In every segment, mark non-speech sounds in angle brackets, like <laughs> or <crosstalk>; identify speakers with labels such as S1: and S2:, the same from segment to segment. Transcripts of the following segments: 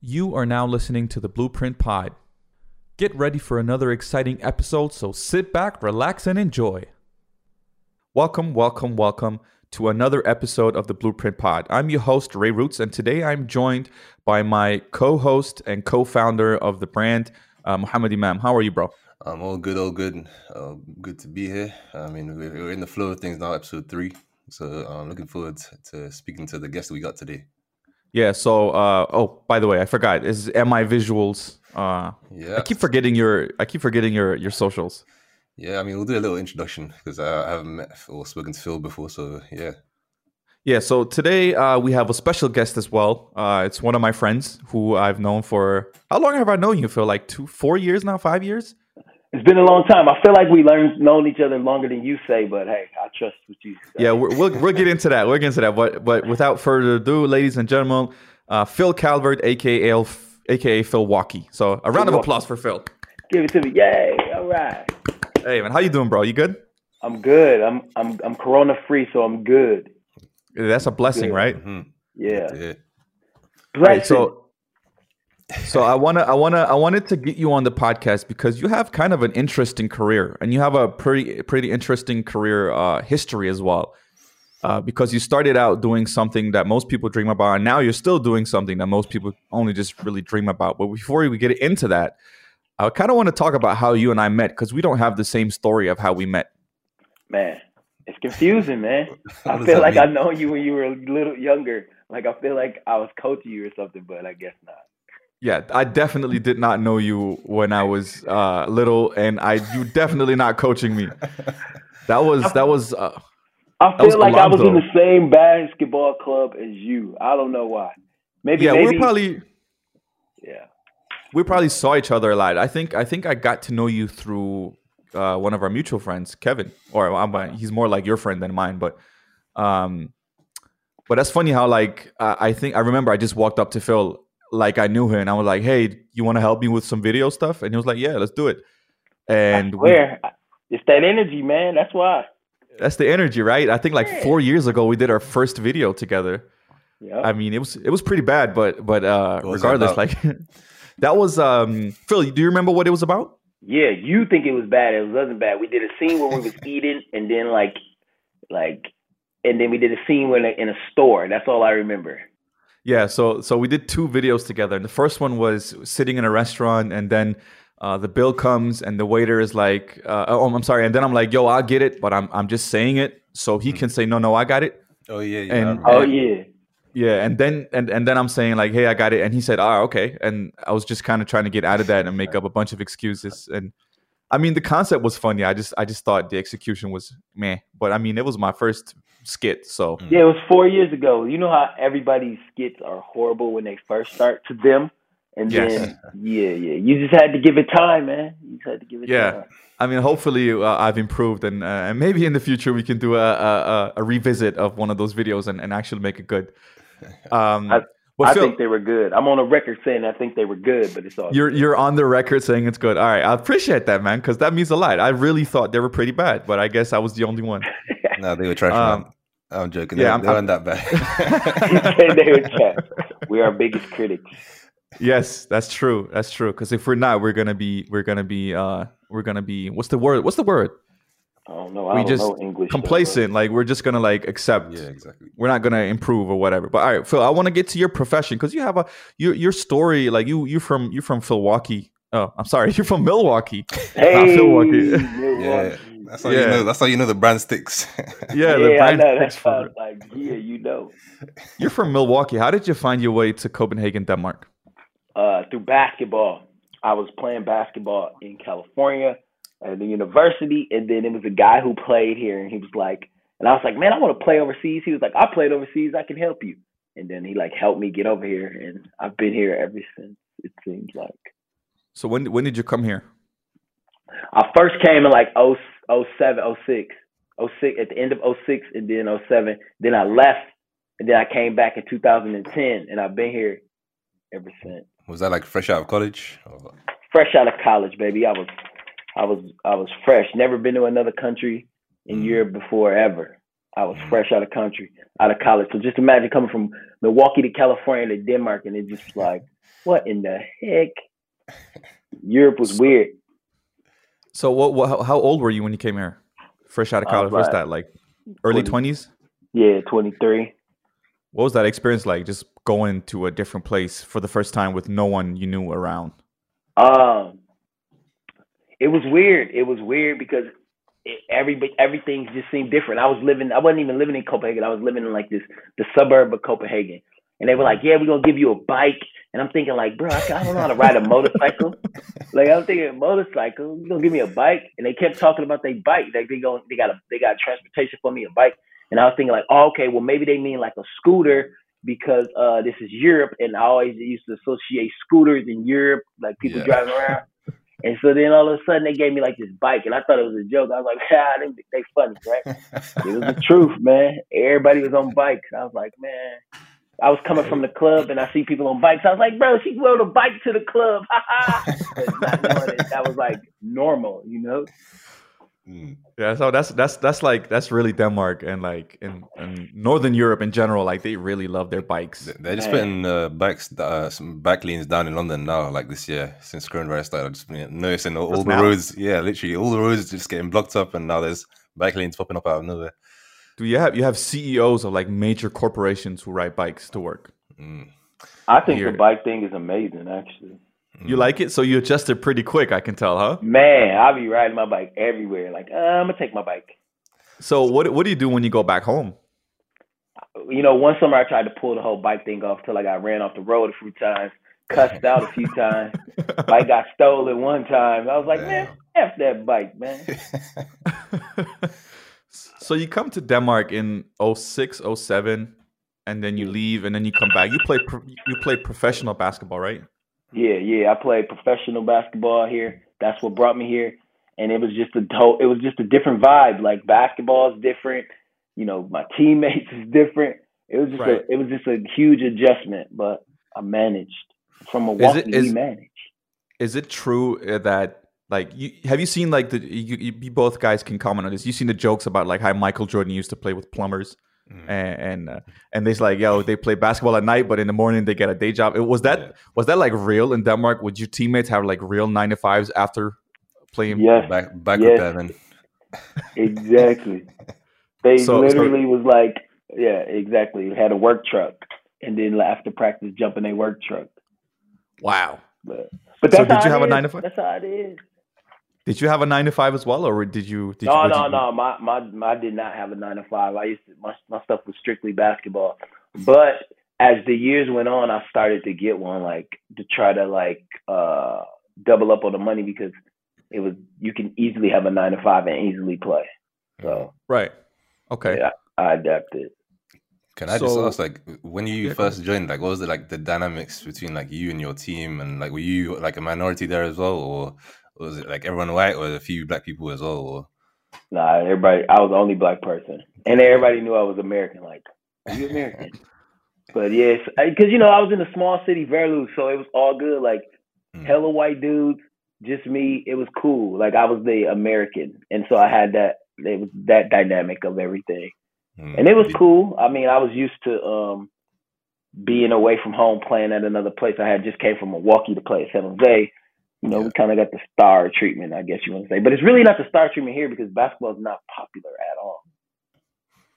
S1: You are now listening to the Bluprint Pod. Get ready for another exciting episode, so sit back, relax, and enjoy. Welcome, welcome, welcome to another episode of the Bluprint Pod. I'm your host, Ray Roots, and today I'm joined by my co host and co founder of the brand, uh, Muhammad Imam. How are you, bro?
S2: I'm all good, all good. Uh, good to be here. I mean, we're, in the flow of things now, episode three. So I'm looking forward to speaking to the guest we got today.
S1: Yeah. So, uh, oh, by the way, I forgot. Is MI Visuals. Uh,
S2: Yeah.
S1: I keep forgetting your. I keep forgetting your your socials.
S2: Yeah, I mean, we'll do a little introduction because I, I haven't met or spoken to Phil before. So, yeah.
S1: Yeah. So today uh, we have a special guest as well. Uh, it's one of my friends who I've known for. How long have I known you? For like two, four years now, five years.
S3: It's been a long time. I feel like we learned known each other longer than you say, but hey, I trust what you say.
S1: Yeah, we're, we'll we'll get into that. We'll get into that. But but without further ado, ladies and gentlemen, uh, Phil Calvert, aka F- aka Philwaukee. So a round of
S3: Walkie.
S1: applause for Phil.
S3: Give it to me. Yay. All right.
S1: Hey man, how you doing, bro? You good?
S3: I'm good. I'm I'm I'm corona free, so I'm good.
S1: That's a blessing,
S3: Good.
S1: right?
S2: hmm
S3: Yeah.
S2: Yeah.
S1: Right. So so I wanna I wanna I wanted to get you on the podcast because you have kind of an interesting career and you have a pretty pretty interesting career uh, history as well. Uh, because you started out doing something that most people dream about, and now you're still doing something that most people only just really dream about. But before we get into that, I kind of want to talk about how you and I met because we don't have the same story of how we met.
S3: man, it's confusing, man. <laughs> I feel like
S2: mean?
S3: I know you when you were a little younger. Like I feel like I was coaching you or something, but I guess not.
S1: Yeah, I definitely did not know you when I was uh, little, and I you definitely not coaching me. That was that was uh,
S3: I
S1: That was
S3: feel like I was in the same basketball club as you. I don't know why. Maybe
S1: yeah.
S3: maybe
S1: We're probably
S3: yeah.
S1: we probably saw each other a lot. I think I think I got to know you through uh, one of our mutual friends, Kevin, or I'm, uh, he's more like your friend than mine. But um, but that's funny how like I think I remember I just walked up to Phil like I knew him, and I was like, "Hey, you want to help me with some video stuff?" And he was like, "Yeah, let's do it." And
S3: Where it's that energy, man. That's why.
S1: that's the energy, right? I think like
S3: Yeah.
S1: four years ago we did our first video together.
S3: Yeah.
S1: I mean, it was it was pretty bad, but but uh,
S2: What was it
S1: regardless,
S2: about?
S1: like <laughs> that was um, Phil. Do you remember what it was about?
S3: Yeah, you think it was bad. It wasn't bad. We did a scene where we was eating, and then like, like, and then we did a scene in a, in a store. That's all I remember.
S1: Yeah, so so we did two videos together. And the first one was sitting in a restaurant, and then uh, the bill comes, and the waiter is like, uh, "Oh, I'm sorry," and then I'm like, "Yo, I'll get it," but I'm I'm just saying it so he can say, "No, no, I got it."
S2: Oh, yeah. yeah
S1: And-
S2: I remember.
S3: Oh yeah,
S1: Yeah, and then and and then I'm saying like, "Hey, I got it," and he said, "Ah, okay," and I was just kind of trying to get out of that and make up a bunch of excuses. And I mean, the concept was funny. I just I just thought the execution was meh, but I mean, it was my first skit, so
S3: yeah. It was four years ago. You know how everybody's skits are horrible when they first start to them, and
S1: Yes.
S3: then yeah, yeah. You just had to give it time, man. You just had to give it
S1: Yeah.
S3: time.
S1: I mean, hopefully uh, I've improved, and, uh, and maybe in the future we can do a, a, a- a revisit of one of those videos and, and actually make it good. <laughs> Um,
S3: I-
S1: but
S3: I
S1: Phil,
S3: think they were good. I'm on a record saying I think they were good, but it's all
S1: you're you're on the record saying it's good. All right, I appreciate that, man, because that means a lot. I really thought they were pretty bad, but I guess I was the only one. <laughs>
S2: no, they were trash.
S1: Um,
S2: man. I'm joking.
S1: yeah,
S2: Yeah,
S1: I'm-
S2: they weren't that bad. <laughs> <laughs>
S3: they were trash. We're our biggest critics.
S1: yes, that's true. That's true. Because if we're not, we're gonna be we're gonna be uh we're gonna be what's the word? What's the word?
S3: I don't. I
S1: We
S3: don't
S1: just
S3: know English. though,
S1: Complacent. Like we're just gonna like accept.
S2: yeah, exactly.
S1: we're not gonna improve or whatever. But all right, Phil, I want to get to your profession because you have a your your story. Like you you're from you're from Milwaukee. Oh, I'm sorry, <laughs> you're from Milwaukee.
S3: but- Hey,
S1: Milwaukee.
S2: Yeah,
S3: Milwaukee.
S2: That's how
S1: Yeah.
S2: you know. That's how you know the brand sticks. <laughs>
S1: Yeah, the
S3: Yeah, I
S1: brand
S3: know.
S1: sticks
S3: That
S1: for
S3: sounds like yeah, you know.
S1: You're from Milwaukee. How did you find your way to Copenhagen, Denmark?
S3: Uh, through basketball, I was playing basketball in California at the university, and then it was a guy who played here, and he was like, and I was like, man, I want to play overseas. He was like, I played overseas. I can help you. And then he like helped me get over here, and I've been here ever since. It seems like
S1: So when when did you come here?
S3: I first came in like 0, 07, 06, 06 at the end of 06 and then 07. Then I left and then I came back in 2010 and I've been here ever since.
S2: was that like fresh out of college? Or-
S3: Fresh out of college, baby. I was I was I was fresh. Never been to another country in
S2: Mm.
S3: Europe before ever. I was fresh out of country, out of college. So just imagine coming from Milwaukee to California to Denmark, and it just like, what in the heck? <laughs> Europe was weird.
S1: So what, what? How old were you when you came here? Fresh out of college. What's that like? Early twenties?
S3: Yeah, twenty three.
S1: What was that experience like? Just going to a different place for the first time with no one you knew around.
S3: Um, it was weird. It was weird because it, every everything just seemed different. I was living. I wasn't even living in Copenhagen. I was living in like this the suburb of Copenhagen. And they were like, "Yeah, we're gonna give you a bike." And I'm thinking like, "Bro, I, I don't know how to ride a motorcycle." <laughs> like I'm thinking motorcycle. You gonna give me a bike? And they kept talking about their bike. Like they go, they got a, they got transportation for me, a bike. And I was thinking like, oh, okay, well maybe they mean like a scooter because uh this is Europe, and I always used to associate scooters in Europe, like people yeah. driving around. <laughs> And so then all of a sudden they gave me like this bike, and I thought it was a joke. I was like, <laughs> ah, they, they funny, right? it was the truth, man. Everybody was on bikes. I was like, man. I was coming from the club and I see people on bikes. I was like, bro, she rode a bike to the club. <laughs> not that was like normal, you know?
S1: Mm. Yeah, so that's that's that's like that's really Denmark and like in, in Northern Europe in general, like they really love their bikes.
S2: They're just putting uh, bikes, uh, some bike lanes down in London now, like this year since coronavirus started. I've just been noticing all, all the roads, yeah, literally all the roads just getting blocked up, and now there's bike lanes popping up out of nowhere.
S1: Do you have you have CEOs of like major corporations who ride bikes to work?
S3: Mm. I think Here. the bike thing is amazing, actually.
S1: You like it? So you adjusted pretty quick, I can tell, huh?
S3: Man, I'll be riding my bike everywhere. Like, uh, I'm gonna take my bike.
S1: So what what do you do when you go back home?
S3: You know, one summer I tried to pull the whole bike thing off till I got ran off the road a few times, cussed out a few <laughs> times. bike got stolen one time. I was like, man, f that bike, man. <laughs>
S1: so you come to Denmark in 06, 07, and then you leave, and then you come back. You play you play professional basketball, right?
S3: Yeah, yeah. I played professional basketball here. That's what brought me here. And it was just a whole, it was just a different vibe. Like basketball is different. You know, my teammates <laughs> is different. It was just right. a it was just a huge adjustment, but I managed. From is it, is, we managed.
S1: Is it true uh, that like you have you seen like the you, you both guys can comment on this? You seen the jokes about like how Michael Jordan used to play with plumbers? Mm. And and, uh, and they's like, yo, they play basketball at night, but in the morning they get a day job. It, was that yeah. was that like real in Denmark? Would your teammates have like real nine to fives after playing?
S3: Yeah,
S2: back back yes. with Evan. <laughs>
S3: exactly. They so, literally so, was like, yeah, exactly. Had a work truck, and then after practice, jump in a work truck.
S1: Wow.
S3: But, but that's so did you have is. a nine to five? That's how it is.
S1: Did you have a nine to five as well, or did you? Did
S3: no,
S1: you,
S3: no,
S1: you...
S3: no. My, my, my, I did not have a nine to five. I used to my my stuff was strictly basketball. But as the years went on, I started to get one, like to try to like uh double up on the money because it was you can easily have a nine to five and easily play. So
S1: right, okay,
S3: yeah, I adapted.
S2: Can I so, just ask, like, when you yeah, first joined, like, what was it like the dynamics between like you and your team, and like, were you like a minority there as well, or was it like everyone white or a few black people as well? Or?
S3: Nah, everybody. I was the only black person, and everybody knew I was American. Like, are you American? <laughs> but yes, because you know I was in a small city, Værløse, so it was all good. Like, mm. hella white dudes, just me. It was cool. Like I was the American, and so I had that. It was that dynamic of everything, mm. and it was cool. I mean, I was used to um being away from home, playing at another place. I had just came from Milwaukee to play at San Jose. You know, yeah. we kind of got the star treatment, I guess you want to say. But it's really not the star treatment here because basketball is not popular at all.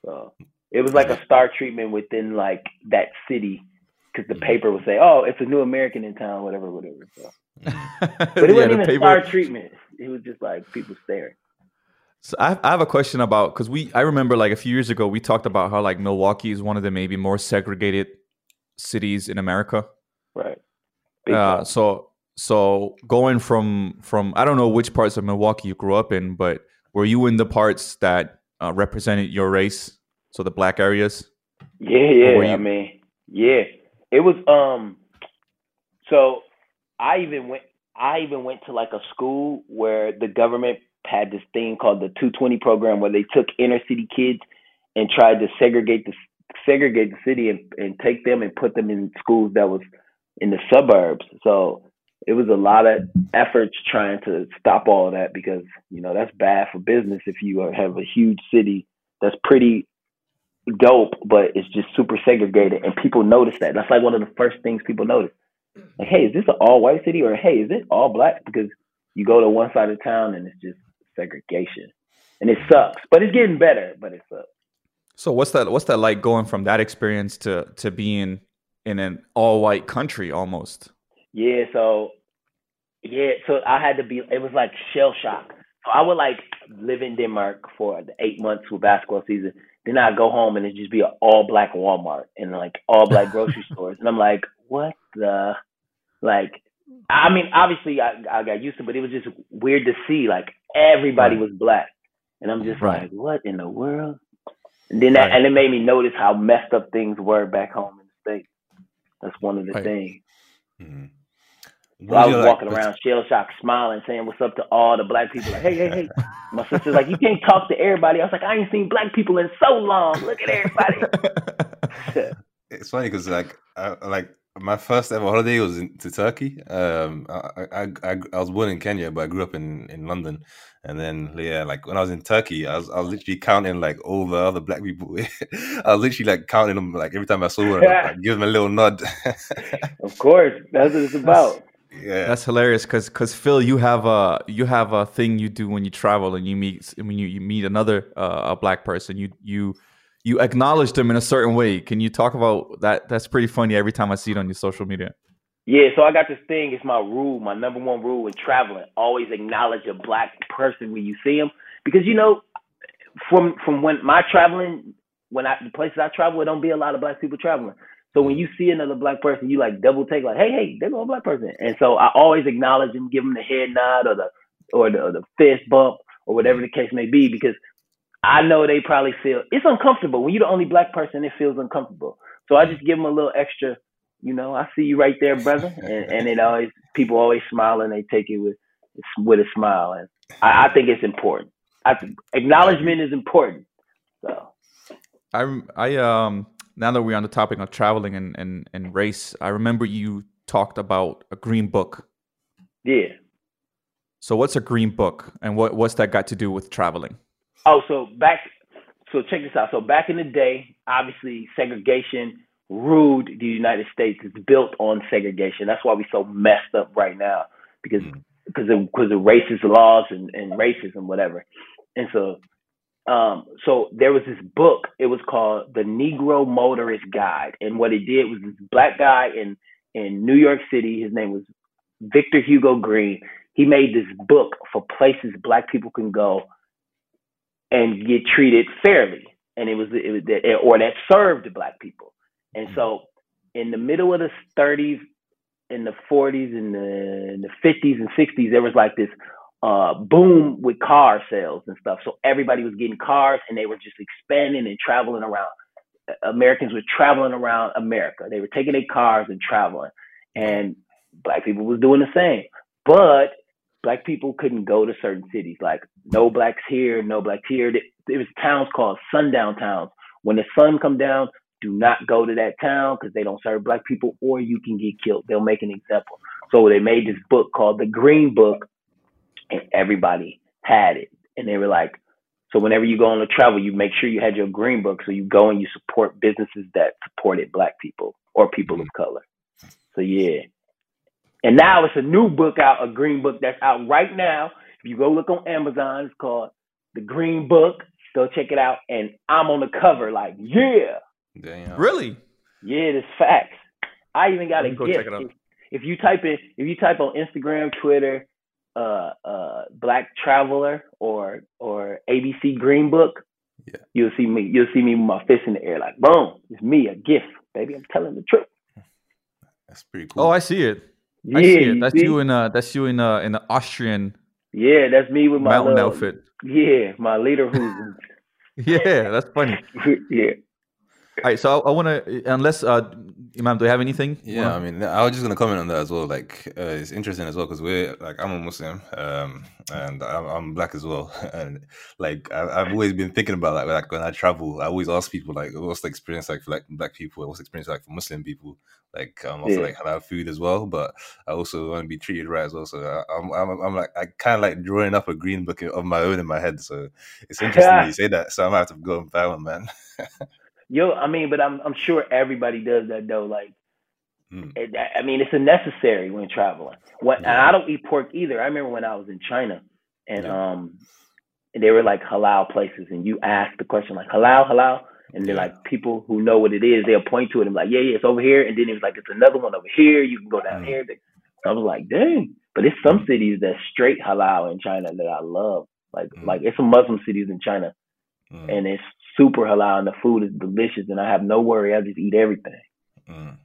S3: So it was like a star treatment within like that city because the paper would say, "Oh, it's a new American in town," whatever, whatever. So. <laughs> but it wasn't even paper... star treatment. It was just like people staring.
S1: So I, I have a question about because we I remember like a few years ago we talked about how like Milwaukee is one of the maybe more segregated cities in America.
S3: Right.
S1: Uh, so so going from from I don't know which parts of Milwaukee you grew up in, but were you in the parts that uh, represented your race, so the black areas?
S3: Yeah, yeah. I mean, yeah. It was um. So I even went. I even went to like a school where the government had this thing called the 220 program, where they took inner city kids and tried to segregate the segregate the city and, and take them and put them in schools that was in the suburbs. So it was a lot of efforts trying to stop all of that because you know that's bad for business if you have a huge city that's pretty dope, but it's just super segregated, and people notice that. That's like one of the first things people notice. Like, hey, is this an all white city, or hey, is it all black? Because you go to one side of town and it's just segregation, and it sucks. But it's getting better, but it sucks.
S1: So what's that? What's that like going from that experience to to being in an all white country almost?
S3: Yeah, so yeah, so I had to be. It was like shell shock. So I would like live in Denmark for the eight months with basketball season. Then I'd go home and it'd just be an all black Walmart and like all black <laughs> grocery stores. And I'm like, what the? Like, I mean, obviously I, I got used to it, but it was just weird to see like everybody right. was black. And I'm just right. like, what in the world? And then that, right. and it made me notice how messed up things were back home in the States. That's one of the things. Mm-hmm. So I was like, walking around shell shocked, smiling, saying what's up to all the black people. Like, hey, hey, hey. My sister's like, you can't talk to everybody. I was like, I ain't seen black people in so long. Look at everybody. <laughs>
S2: it's funny because like, I, like my first ever holiday was in, to Turkey. Um, I, I, I I was born in Kenya, but I grew up in in London. And then yeah, like when I was in Turkey, I was I was literally counting like all the other black people. <laughs> I was literally like counting them like every time I saw one, like, <laughs> give them a little nod.
S3: of course, that's what it's about
S1: yeah. That's hilarious because because phil you have a you have a thing you do when you travel and you meet when you, you meet another uh, a black person. You you you acknowledge them in a certain way. Can you talk about that? That's pretty funny every time i see it on your social media.
S3: Yeah so i got this thing. It's my rule my number one rule in traveling. Always acknowledge a black person when you see them because you know from from when my traveling when i the places i travel it don't be a lot of black people traveling so when you see another black person, you like double take, like, hey, hey, they're a black person. And so I always acknowledge them, give them the head nod or the or the, or the fist bump or whatever the case may be, because I know they probably feel it's uncomfortable when you're the only black person. It feels uncomfortable. So I just give them a little extra. You know, I see you right there, brother, and, and it always people always smile and they take it with with a smile, and I, I think it's important. I acknowledgement is important. So
S1: I I um now that we're on the topic of traveling and, and, and race, I remember you talked about a green book.
S3: Yeah.
S1: So what's a green book and what, what's that got to do with traveling?
S3: Oh, so back so check this out. So back in the day, obviously segregation ruled the United States. It's built on segregation. That's why we're so messed up right now because mm. because of because of racist laws and, and racism, whatever. And so um, so there was this book. It was called The Negro Motorist Guide, and what it did was this black guy in in New York City. His name was Victor Hugo Green. He made this book for places black people can go and get treated fairly, and it was it was or that served black people. And so, in the middle of the 30s, in the 40s, in the, in the 50s and 60s, there was like this uh, boom with car sales and stuff. So everybody was getting cars and they were just expanding and traveling around. Americans were traveling around America. They were taking their cars and traveling. And black people was doing the same. But black people couldn't go to certain cities. Like no blacks here, no blacks here. There was towns called sundown towns. When the sun come down, do not go to that town because they don't serve black people or you can get killed. They'll make an example. So they made this book called the Green Book and everybody had it. And they were like, so whenever you go on a travel, you make sure you had your green book. So you go and you support businesses that supported black people or people of color. So yeah. And now it's a new book out, a green book that's out right now. If you go look on Amazon, it's called The Green Book. Go check it out. And I'm on the cover, like, yeah.
S1: Damn. Really?
S3: Yeah, it's facts. I even got a gift. If, if you type it, if you type on Instagram, Twitter, uh, uh, Black Traveler or or ABC Green Book, yeah. you'll see me. You'll see me with my fist in the air, like boom, it's me, a gift, baby. I'm telling the truth.
S2: That's pretty cool.
S1: Oh, I see it. Yeah, I see it. That's you, you in uh that's you in uh in the Austrian.
S3: Yeah, that's me with my
S1: mountain little, outfit.
S3: Yeah, my leader who's. <laughs>
S1: yeah, that's funny. <laughs>
S3: yeah.
S1: All right, so I, I want to, unless uh, Imam, do you have anything?
S2: Yeah, I mean, I was just gonna comment on that as well. Like, uh, it's interesting as well because we're like, I'm a Muslim, um, and I'm, I'm, black as well, <laughs> and like, I, have always been thinking about that. like when I travel, I always ask people like, what's the experience like for like black people? What's the experience like for Muslim people? Like, I'm also yeah. like halal food as well, but I also want to be treated right as well. So I, am I'm, I'm, I'm like, I kind of like drawing up a green book of my own in my head. So it's interesting <laughs> you say that. So I might have to go and buy one, man. <laughs>
S3: Yo, I mean, but I'm I'm sure everybody does that though. Like, mm. it, I mean, it's a necessary when traveling. What yeah. and I don't eat pork either. I remember when I was in China, and yeah. um, and they were like halal places, and you ask the question like halal, halal, and then like people who know what it is, they'll point to it and be like, yeah, yeah, it's over here, and then it was like it's another one over here. You can go down mm. here. So I was like, dang. But it's some mm. cities that straight halal in China that I love. Like mm. like it's some Muslim cities in China, mm. and it's super halal, and the food is delicious, and I have no worry. I just eat everything. Mm.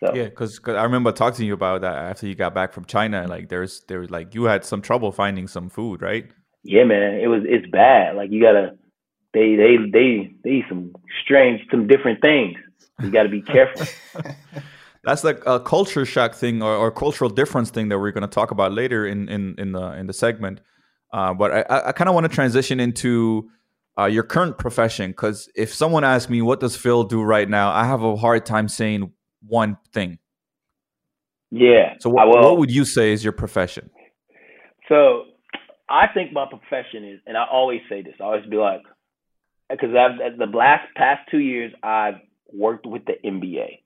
S1: So. Yeah, because I remember talking to you about that after you got back from China. Like there's there's like you had some trouble finding some food, right?
S3: Yeah, man, it was it's bad. Like you gotta they they they they eat some strange some different things. You got to be careful. <laughs> <laughs>
S1: That's like a culture shock thing or, or cultural difference thing that we're going to talk about later in in in the in the segment. Uh, but I, I kind of want to transition into uh, your current profession because if someone asks me what does Phil do right now, I have a hard time saying one thing.
S3: Yeah.
S1: So what, what would you say is your profession?
S3: So I think my profession is, and I always say this. I always be like, because I've the last past two years I've worked with the NBA.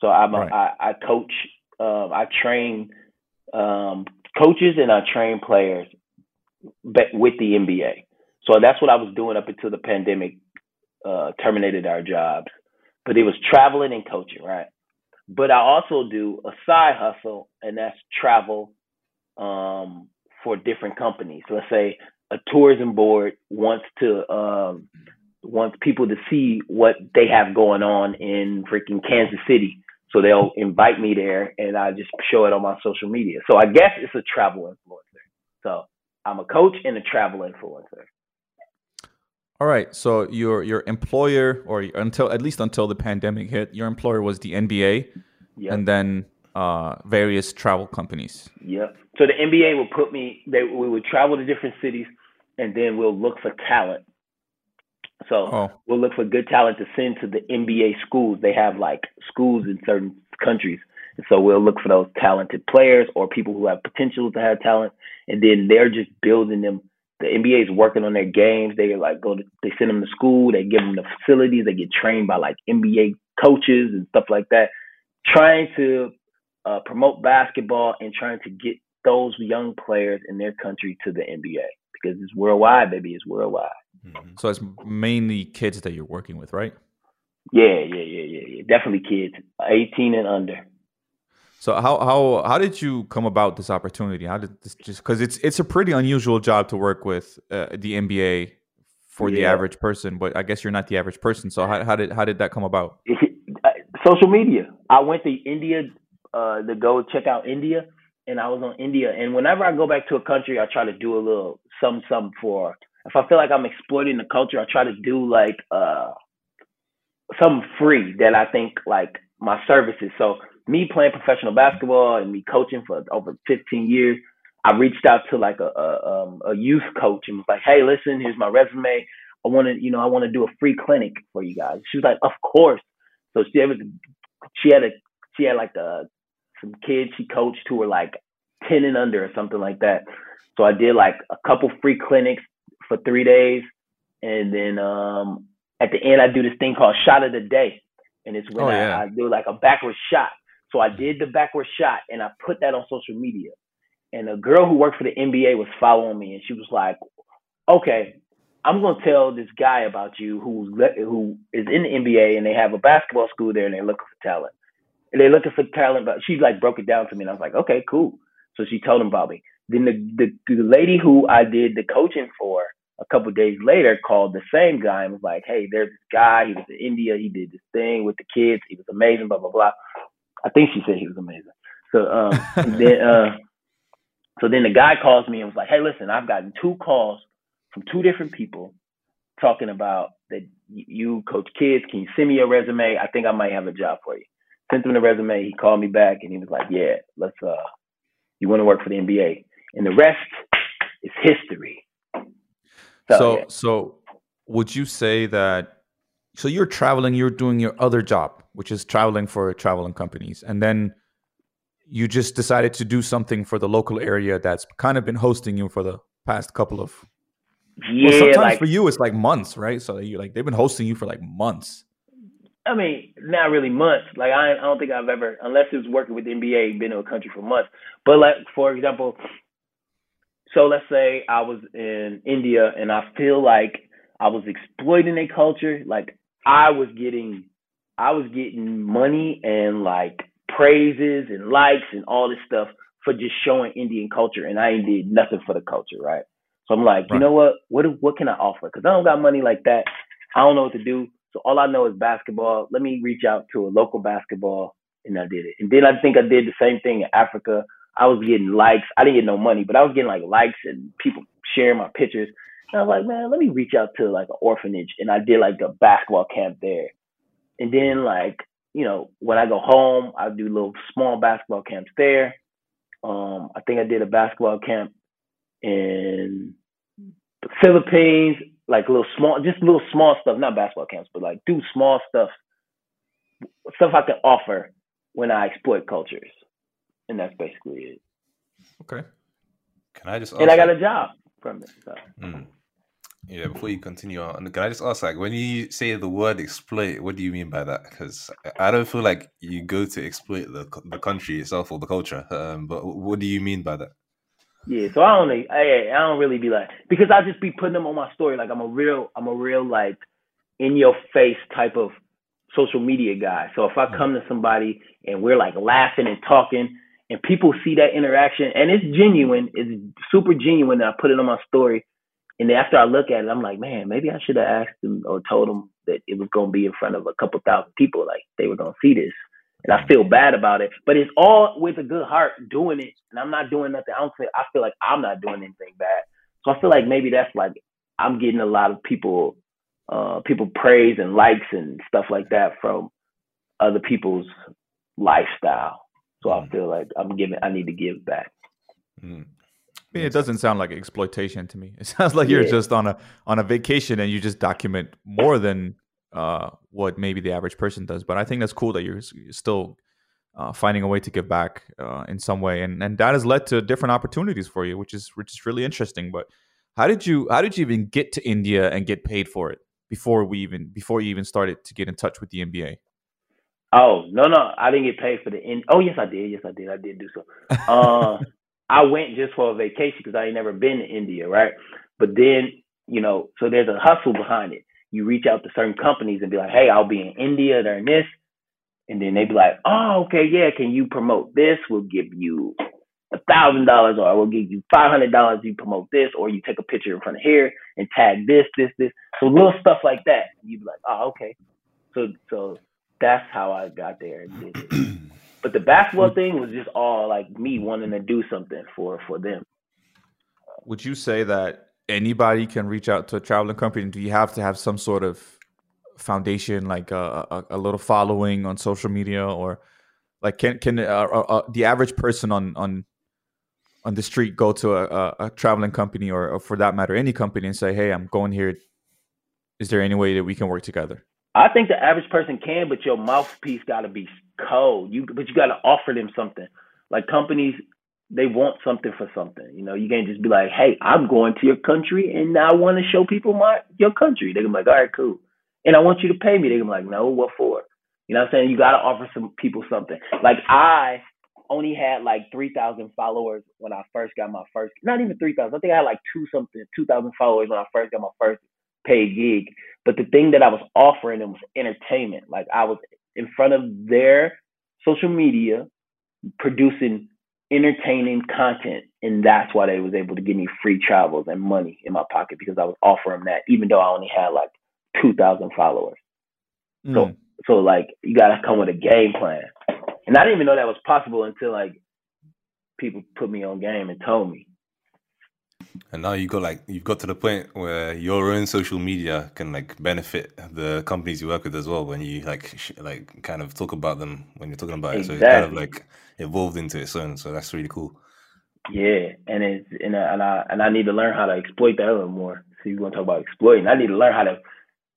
S3: So I'm a, right. I, I coach, um, I train um, coaches and I train players, but with the NBA. So that's what I was doing up until the pandemic uh, terminated our jobs. But it was traveling and coaching, right? But I also do a side hustle, and that's travel um, for different companies. Let's say a tourism board wants to um, wants people to see what they have going on in freaking Kansas City. So they'll invite me there and I just show it on my social media. So I guess it's a travel influencer. So I'm a coach and a travel influencer.
S1: All right. So your your employer or until at least until the pandemic hit, your employer was the NBA yep. and then uh, various travel companies.
S3: Yep. So the NBA would put me they we would travel to different cities and then we'll look for talent so oh. we'll look for good talent to send to the NBA schools. They have like schools in certain countries. And so we'll look for those talented players or people who have potential to have talent. And then they're just building them. The NBA is working on their games. They like go to, they send them to school. They give them the facilities. They get trained by like NBA coaches and stuff like that, trying to uh, promote basketball and trying to get those young players in their country to the NBA because it's worldwide, baby. It's worldwide.
S1: Mm-hmm. So it's mainly kids that you're working with, right?
S3: Yeah, yeah, yeah, yeah, yeah. Definitely kids, eighteen and under.
S1: So how how how did you come about this opportunity? How did this just because it's it's a pretty unusual job to work with uh, the NBA for yeah. the average person, but I guess you're not the average person. So how, how did how did that come about? <laughs>
S3: Social media. I went to India uh, to go check out India, and I was on India. And whenever I go back to a country, I try to do a little some some for if I feel like I'm exploiting the culture, I try to do like uh something free that I think like my services. So me playing professional basketball and me coaching for over 15 years, I reached out to like a a, um, a youth coach and was like, "Hey, listen, here's my resume. I want to, you know, I want to do a free clinic for you guys." She was like, "Of course." So she was, she had a she had like a some kids she coached who were like 10 and under or something like that. So I did like a couple free clinics for three days, and then um, at the end I do this thing called shot of the day, and it's when oh, yeah. I, I do like a backward shot. So I did the backward shot, and I put that on social media. And a girl who worked for the NBA was following me, and she was like, "Okay, I'm gonna tell this guy about you who's who is in the NBA, and they have a basketball school there, and they're looking for talent. And they're looking for talent, but she like broke it down to me, and I was like, okay, cool. So she told him about me. Then the, the the lady who I did the coaching for, a couple days later called the same guy and was like, "Hey, there's this guy. He was in India. He did this thing with the kids. He was amazing. Blah blah blah." I think she said he was amazing. So um, then uh, so then the guy calls me and was like, "Hey, listen, I've gotten two calls from two different people talking about that you coach kids. Can you send me a resume? I think I might have a job for you." Sent him the resume. He called me back and he was like, "Yeah, let's uh, you want to work for the NBA?" And the rest is history.
S1: So, so, yeah. so would you say that? So you're traveling, you're doing your other job, which is traveling for traveling companies, and then you just decided to do something for the local area that's kind of been hosting you for the past couple of
S3: Yeah,
S1: well, sometimes
S3: like
S1: for you it's like months, right? So you like they've been hosting you for like months.
S3: I mean, not really months. Like I, I don't think I've ever, unless it was working with the NBA, been to a country for months. But like for example, so let's say I was in India and I feel like I was exploiting their culture. Like I was getting, I was getting money and like praises and likes and all this stuff for just showing Indian culture, and I ain't did nothing for the culture, right? So I'm like, right. you know what? What what can I offer? Because I don't got money like that. I don't know what to do. So all I know is basketball. Let me reach out to a local basketball, and I did it. And then I think I did the same thing in Africa. I was getting likes. I didn't get no money, but I was getting like likes and people sharing my pictures. And I was like, man, let me reach out to like an orphanage, and I did like a basketball camp there. And then like you know when I go home, I do little small basketball camps there. Um, I think I did a basketball camp in the Philippines, like little small, just little small stuff, not basketball camps, but like do small stuff, stuff I can offer when I exploit cultures, and that's basically it.
S1: Okay.
S2: Can I just?
S3: And I got a job from it. So.
S2: Mm. Yeah, before you continue on, can I just ask, like, when you say the word exploit, what do you mean by that? Because I don't feel like you go to exploit the the country itself or the culture. Um, but what do you mean by that?
S3: Yeah, so I don't, I, I don't really be like because I just be putting them on my story. Like I'm a real, I'm a real like in your face type of social media guy. So if I come to somebody and we're like laughing and talking, and people see that interaction and it's genuine, it's super genuine. I put it on my story and after I look at it, I'm like, man, maybe I should have asked them or told them that it was going to be in front of a couple thousand people, like they were going to see this. And I feel bad about it, but it's all with a good heart doing it. And I'm not doing nothing. I don't feel, I feel like I'm not doing anything bad. So I feel like maybe that's like I'm getting a lot of people, uh, people praise and likes and stuff like that from other people's lifestyle. So I mm. feel like I'm giving, I need to give back.
S1: Mm. Mean, it doesn't sound like exploitation to me. <laughs> It sounds like you're just on a on a vacation and you just document more than uh, what maybe the average person does. But I think that's cool that you're, you're still uh, finding a way to give back uh, in some way, and and that has led to different opportunities for you, which is which is really interesting. But how did you how did you even get to India and get paid for it before we even before you even started to get in touch with the NBA?
S3: Oh no no, I didn't get paid for the in. Oh yes, I did. Yes, I did. I did do so. Uh, <laughs> I went just for a vacation because I ain't never been to India, right? But then, you know, so there's a hustle behind it. You reach out to certain companies and be like, hey, I'll be in India during this. And then they be like, oh, okay, yeah, can you promote this? We'll give you a thousand dollars or we'll give you five hundred dollars you promote this or you take a picture in front of here and tag this, this, this. So little stuff like that. You'd be like, oh, okay. So so that's how I got there and did it. <clears throat> But the basketball thing was just all like me wanting to do something for for them.
S1: Would you say that anybody can reach out to a traveling company? Do you have to have some sort of foundation, like a, a, a little following on social media, or like can can uh, uh, uh, the average person on on on the street go to a, a traveling company or, or for that matter any company and say, "Hey, I'm going here. Is there any way that we can work together?"
S3: I think the average person can, but your mouthpiece got to be cold. You, but you got to offer them something. Like companies, they want something for something. You know, you can't just be like, "Hey, I'm going to your country and I want to show people my your country." They're gonna be like, "All right, cool," and I want you to pay me. They're gonna be like, "No, what for?" You know what I'm saying? You got to offer some people something. Like I only had like 3,000 followers when I first got my first, not even 3,000. I think I had like two something, 2,000 followers when I first got my first paid gig. But the thing that I was offering them was entertainment. Like I was in front of their social media producing entertaining content. And that's why they was able to give me free travels and money in my pocket because I was offering that, even though I only had like two thousand followers. Mm. So so like you gotta come with a game plan. And I didn't even know that was possible until like people put me on game and told me.
S2: And now you got like you've got to the point where your own social media can like benefit the companies you work with as well. When you like sh- like kind of talk about them when you're talking about exactly. it, so it's kind of like evolved into its own. So that's really cool.
S3: Yeah, and it's and I, and I and I need to learn how to exploit that a little more. So you want to talk about exploiting? I need to learn how to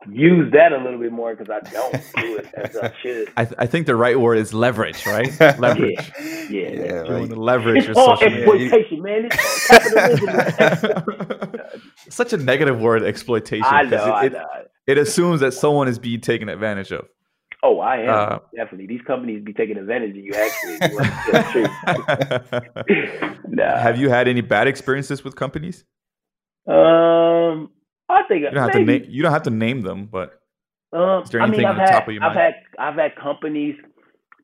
S3: use that a little bit more because I don't <laughs> do it as I should.
S1: I, th- I think the right word is leverage, right? <laughs> leverage.
S3: Yeah, yeah. yeah
S1: right. You want to leverage
S3: it's all exploitation, media. man. It's capitalism. <laughs>
S1: such a negative word, exploitation.
S3: I know,
S1: it,
S3: I know.
S1: It assumes that someone is being taken advantage of.
S3: Oh, I am
S1: Uh,
S3: definitely. These companies be taking advantage of you. Actually, if you want to tell the truth. nah.
S1: Have you had any bad experiences with companies?
S3: Um, I think
S1: You don't have
S3: maybe.
S1: to name. You don't have to name them, but
S3: Um,
S1: Is there
S3: I mean,
S1: anything
S3: I've
S1: on the
S3: had
S1: top of your
S3: I've
S1: mind?
S3: had I've had companies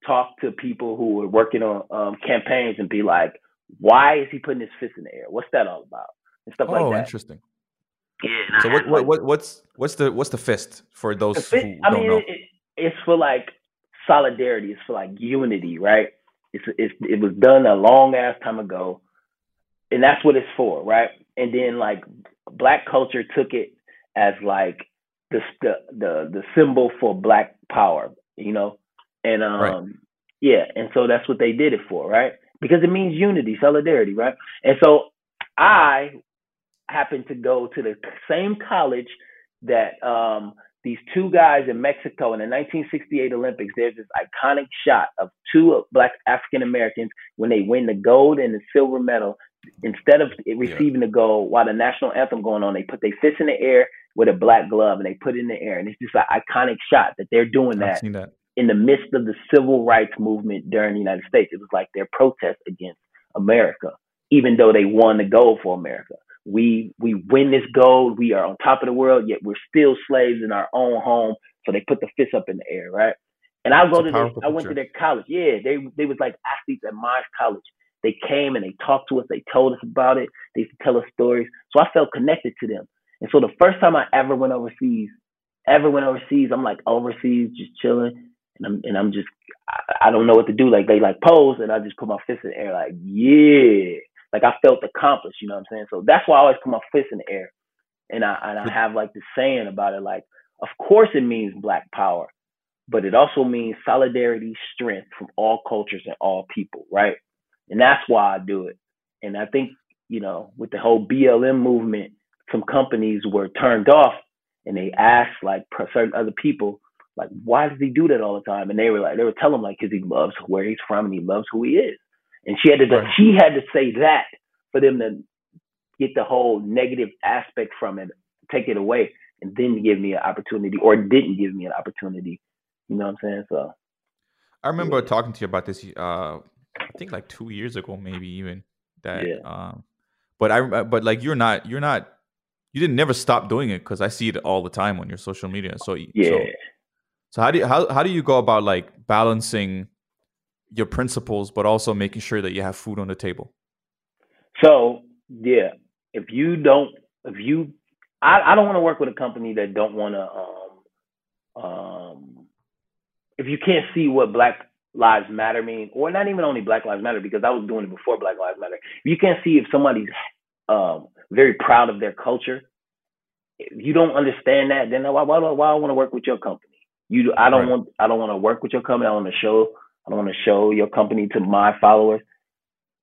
S3: talk to people who were working on um, campaigns and be like, "Why is he putting his fist in the air? What's that all about?" And stuff
S1: oh,
S3: like that.
S1: Oh, interesting.
S3: Yeah.
S1: So
S3: I
S1: what,
S3: had,
S1: what what what's what's the what's the fist for those
S3: the fit-
S1: who
S3: I
S1: don't
S3: mean,
S1: know?
S3: it, it, it's for like solidarity. It's for like unity, right? It's, it's it was done a long ass time ago, and that's what it's for, right? And then like black culture took it as like the the the, the symbol for black power, you know, and um
S1: Right.
S3: yeah, and so that's what they did it for, right? Because it means unity, solidarity, right? And so I happened to go to the same college that um these two guys in Mexico in the 1968 Olympics, there's this iconic shot of two black African Americans when they win the gold and the silver medal. Instead of receiving the gold while the national anthem going on, they put their fist in the air with a black glove and they put it in the air. And it's just an iconic shot that they're doing that
S1: that.
S3: in the midst of the civil rights movement during the United States. It was like their protest against America, even though they won the gold for America. We we win this gold, we are on top of the world, yet we're still slaves in our own home. So they put the fist up in the air, right? And I go to
S1: powerful
S3: I went to their college. Yeah, they they was like athletes at my college. They came and they talked to us, they told us about it, they used to tell us stories. So I felt connected to them. And so the first time I ever went overseas, ever went overseas, I'm like overseas, just chilling, and I'm and I'm just I, I don't know what to do. Like they like pose, and I just put my fist in the air, like yeah, like I felt accomplished. You know what I'm saying? So that's why I always put my fist in the air, and I and I have like the saying about it, like of course it means black power, but it also means solidarity, strength from all cultures and all people, right? And that's why I do it. And I think you know with the whole BLM movement, some companies were turned off, and they asked like certain other people like, why does he do that all the time? And they were like, they were telling him like, because he loves where he's from and he loves who he is. And she had to,
S1: Right.
S3: she had to say that for them to get the whole negative aspect from it, take it away, and then give me an opportunity, or didn't give me an opportunity. You know what I'm saying? So
S1: I remember talking to you about this. Uh, I think like two years ago, maybe even that.
S3: Yeah.
S1: Um, but I, but like you're not, you're not, you didn't never stop doing it because I see it all the time on your social media. So
S3: yeah,
S1: So, so how do you how how do you go about like balancing your principles, but also making sure that you have food on the table?
S3: So yeah, if you don't, if you, I, I don't want to work with a company that don't want to, um, um, if you can't see what Black Lives Matter mean, or not even only Black Lives Matter, because I was doing it before Black Lives Matter. You can't see if somebody's um, very proud of their culture, if you don't understand that, then why why, why I want to work with your company? You, I don't
S1: Right.
S3: want, I don't want to work with your company. I want to show, I don't want to show your company to my followers.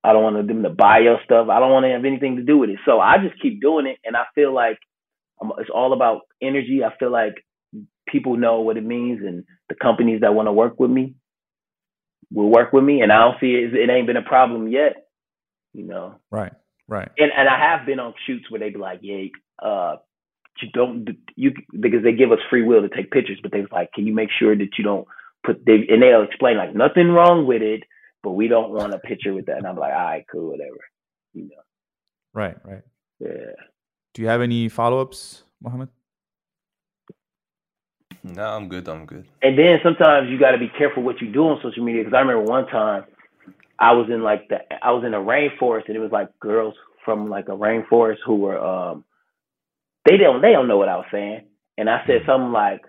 S3: I don't want them to buy your stuff. I don't want to have anything to do with it. So I just keep doing it, and I feel like it's all about energy. I feel like people know what it means, and the companies that want to work with me will work with me, and I don't see it. It ain't been a problem yet, you know.
S1: Right, right.
S3: And and I have been on shoots where they be like, yeah, uh, you don't you because they give us free will to take pictures, but they was like, can you make sure that you don't put they and they'll explain like nothing wrong with it, but we don't want a picture with that. And I'm like, all right, cool, whatever, you know.
S1: Right, right.
S3: Yeah.
S1: Do you have any follow ups, Mohammed?
S2: No, I'm good. I'm good.
S3: And then sometimes you got to be careful what you do on social media. Because I remember one time I was in like the I was in a rainforest and it was like girls from like a rainforest who were um they don't they don't know what I was saying. And I said something like,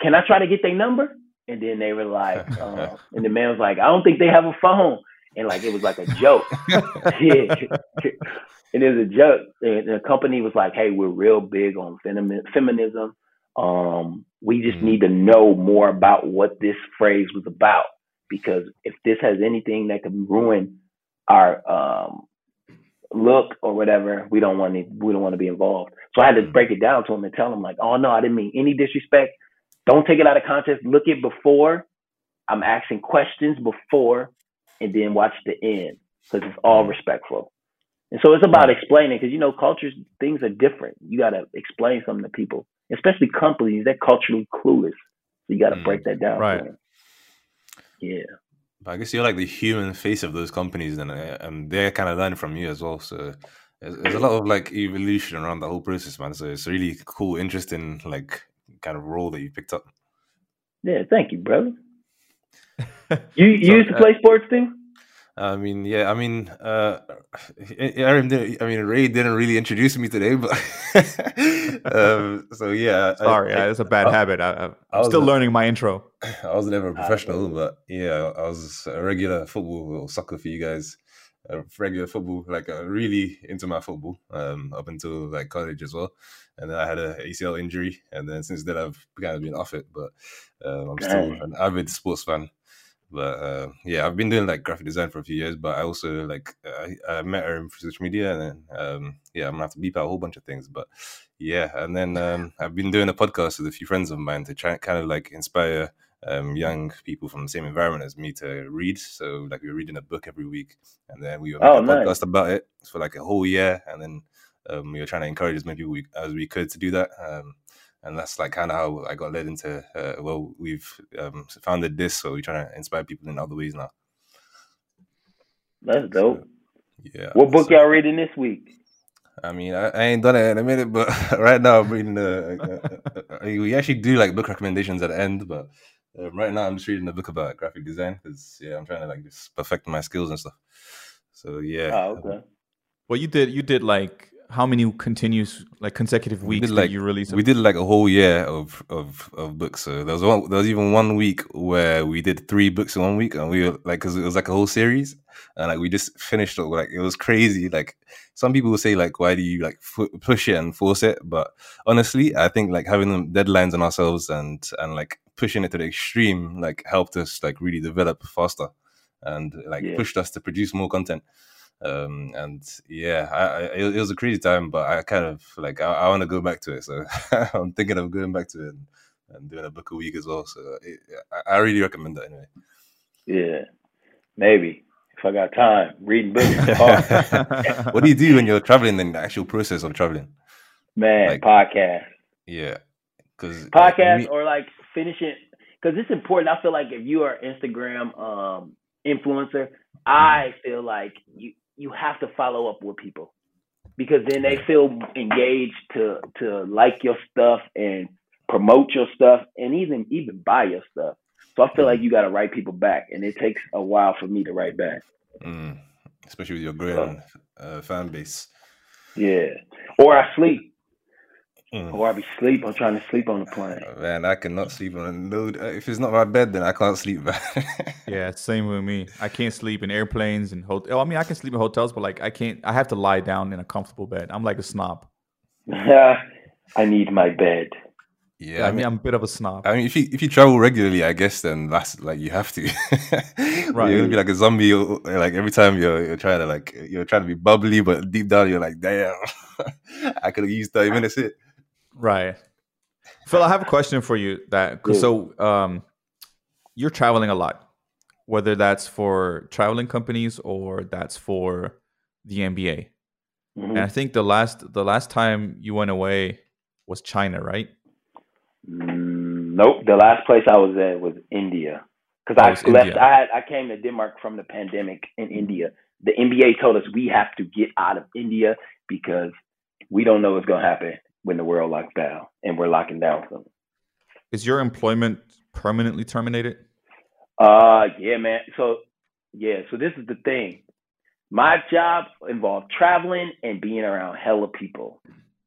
S3: "Can I try to get their number?" And then they were like, uh, <laughs> and the man was like, "I don't think they have a phone." And like it was like a joke. <laughs> <laughs> yeah. and it was a joke. And the company was like, "Hey, we're real big on femi- feminism. Um, we just
S2: Mhm.
S3: need to know more about what this phrase was about because if this has anything that could ruin our um, look or whatever, we don't want to. We don't want to be involved." So I had to
S2: Mhm.
S3: break it down to him and tell him like, "Oh no, I didn't mean any disrespect. Don't take it out of context. Look it before. I'm asking questions before, and then watch the end because it's all
S2: Mhm.
S3: respectful." And so it's about explaining because you know cultures things are different. You got to explain something to people, especially companies. They're culturally clueless, so you got to mm, break that down.
S1: Right.
S3: Yeah.
S2: But I guess you're like the human face of those companies, and and they're kind of learning from you as well. So there's, there's, a lot of like evolution around the whole process, man. So it's really cool, interesting, like kind of role that you picked up.
S3: Yeah, thank you, brother. <laughs> you you so, used to uh, play sports too?
S2: I mean, yeah, I mean, uh, Aaron didn't, I mean, Ray didn't really introduce me today, but <laughs> um, so yeah.
S1: Sorry, I, I, it's a bad I, habit. I, am still a, learning my intro. <clears throat>
S2: I was never a professional, but yeah, I was a regular football or soccer for you guys. A regular football, like uh, really into my football, um, up until like college as well, and then I had a ACL injury, and then since then I've kind of been off it, but uh, I'm still an avid sports fan. But uh, yeah, I've been doing like graphic design for a few years, but I also like I, I met her in social media, and then um, yeah, I'm gonna have to beep out a whole bunch of things. But yeah, and then um, <laughs> I've been doing a podcast with a few friends of mine to try and kind of like inspire um, young people from the same environment as me to read. So like we were reading a book every week, and then we were making oh, a podcast about it for like a whole year, and then um, we were trying to encourage as many people as we could to do that. Um, and that's like kind of how I got led into. Uh, well, we've um, founded this, so we're trying to inspire people in other ways now.
S3: That's dope. So, yeah. What book so, y'all reading this week?
S2: I mean, I, I, ain't done it in a minute, but <laughs> right now I'm reading the. Uh, uh, uh, we actually do like book recommendations at the end, but um, right now I'm just reading a book about graphic design because yeah, I'm trying to like just perfect my skills and stuff. So yeah.
S3: Oh, okay.
S1: Well, you did you did like how many continuous like consecutive weeks
S2: we did, like,
S1: you release?
S2: We did like a whole year of of of books. So there was one. There was even one week where we did three books in one week, and we were like, because it was like a whole series, and like we just finished it. Like it was crazy. Like some people will say, like, why do you like f- push it and force it? But honestly, I think like having them deadlines on ourselves and and like pushing it to the extreme like helped us like really develop faster and like yeah. pushed us to produce more content um, and yeah, I, I, it, was a crazy time, but I kind of like I, I want to go back to it. So <laughs> I'm thinking of going back to it and, and doing a book a week as well. So it, I, I really recommend that anyway.
S3: Yeah, maybe if I got time, reading books. <laughs>
S2: what do you do when you're traveling? In the actual process of traveling,
S3: man, like, podcast.
S2: Yeah, because
S3: podcast like, or like finishing because it's important. I feel like if you are Instagram um influencer, I feel like you you have to follow up with people because then they feel engaged to to like your stuff and promote your stuff and even even buy your stuff. So I feel like you got to write people back, and it takes a while for me to write back.
S2: Mm, especially with your growing uh, fan base.
S3: Yeah, or I sleep. Mm. Or I be sleep. I'm trying to sleep on the plane.
S2: Oh, man, I cannot sleep on a no. If it's not my bed, then I can't sleep. <laughs>
S1: yeah, same with me. I can't sleep in airplanes and hotels. Oh, I mean, I can sleep in hotels, but like I can't. I have to lie down in a comfortable bed. I'm like a snob.
S3: Yeah, <laughs> I need my bed.
S1: Yeah, yeah I, mean, I'm a bit of a snob.
S2: I mean, if you if you travel regularly, I guess then that's like you have to. <laughs> right, you're gonna be like a zombie. Like every time you're you're trying to like you're trying to be bubbly, but deep down you're like, damn, I could have used thirty minutes. It.
S1: Right. Phil, I have a question for you. That <laughs> so um, you're traveling a lot, whether that's for traveling companies or that's for the NBA. Mm-hmm. And I think the last the last time you went away was China, right?
S3: Mm, nope. The last place I was at was India because I left. India. I had, I came to Denmark from the pandemic in India. The NBA told us we have to get out of India because we don't know what's going to happen when the world locks down and we're locking down something.
S1: Is your employment permanently terminated?
S3: Uh, yeah, man. So, yeah. So this is the thing. My job involved traveling and being around hella people.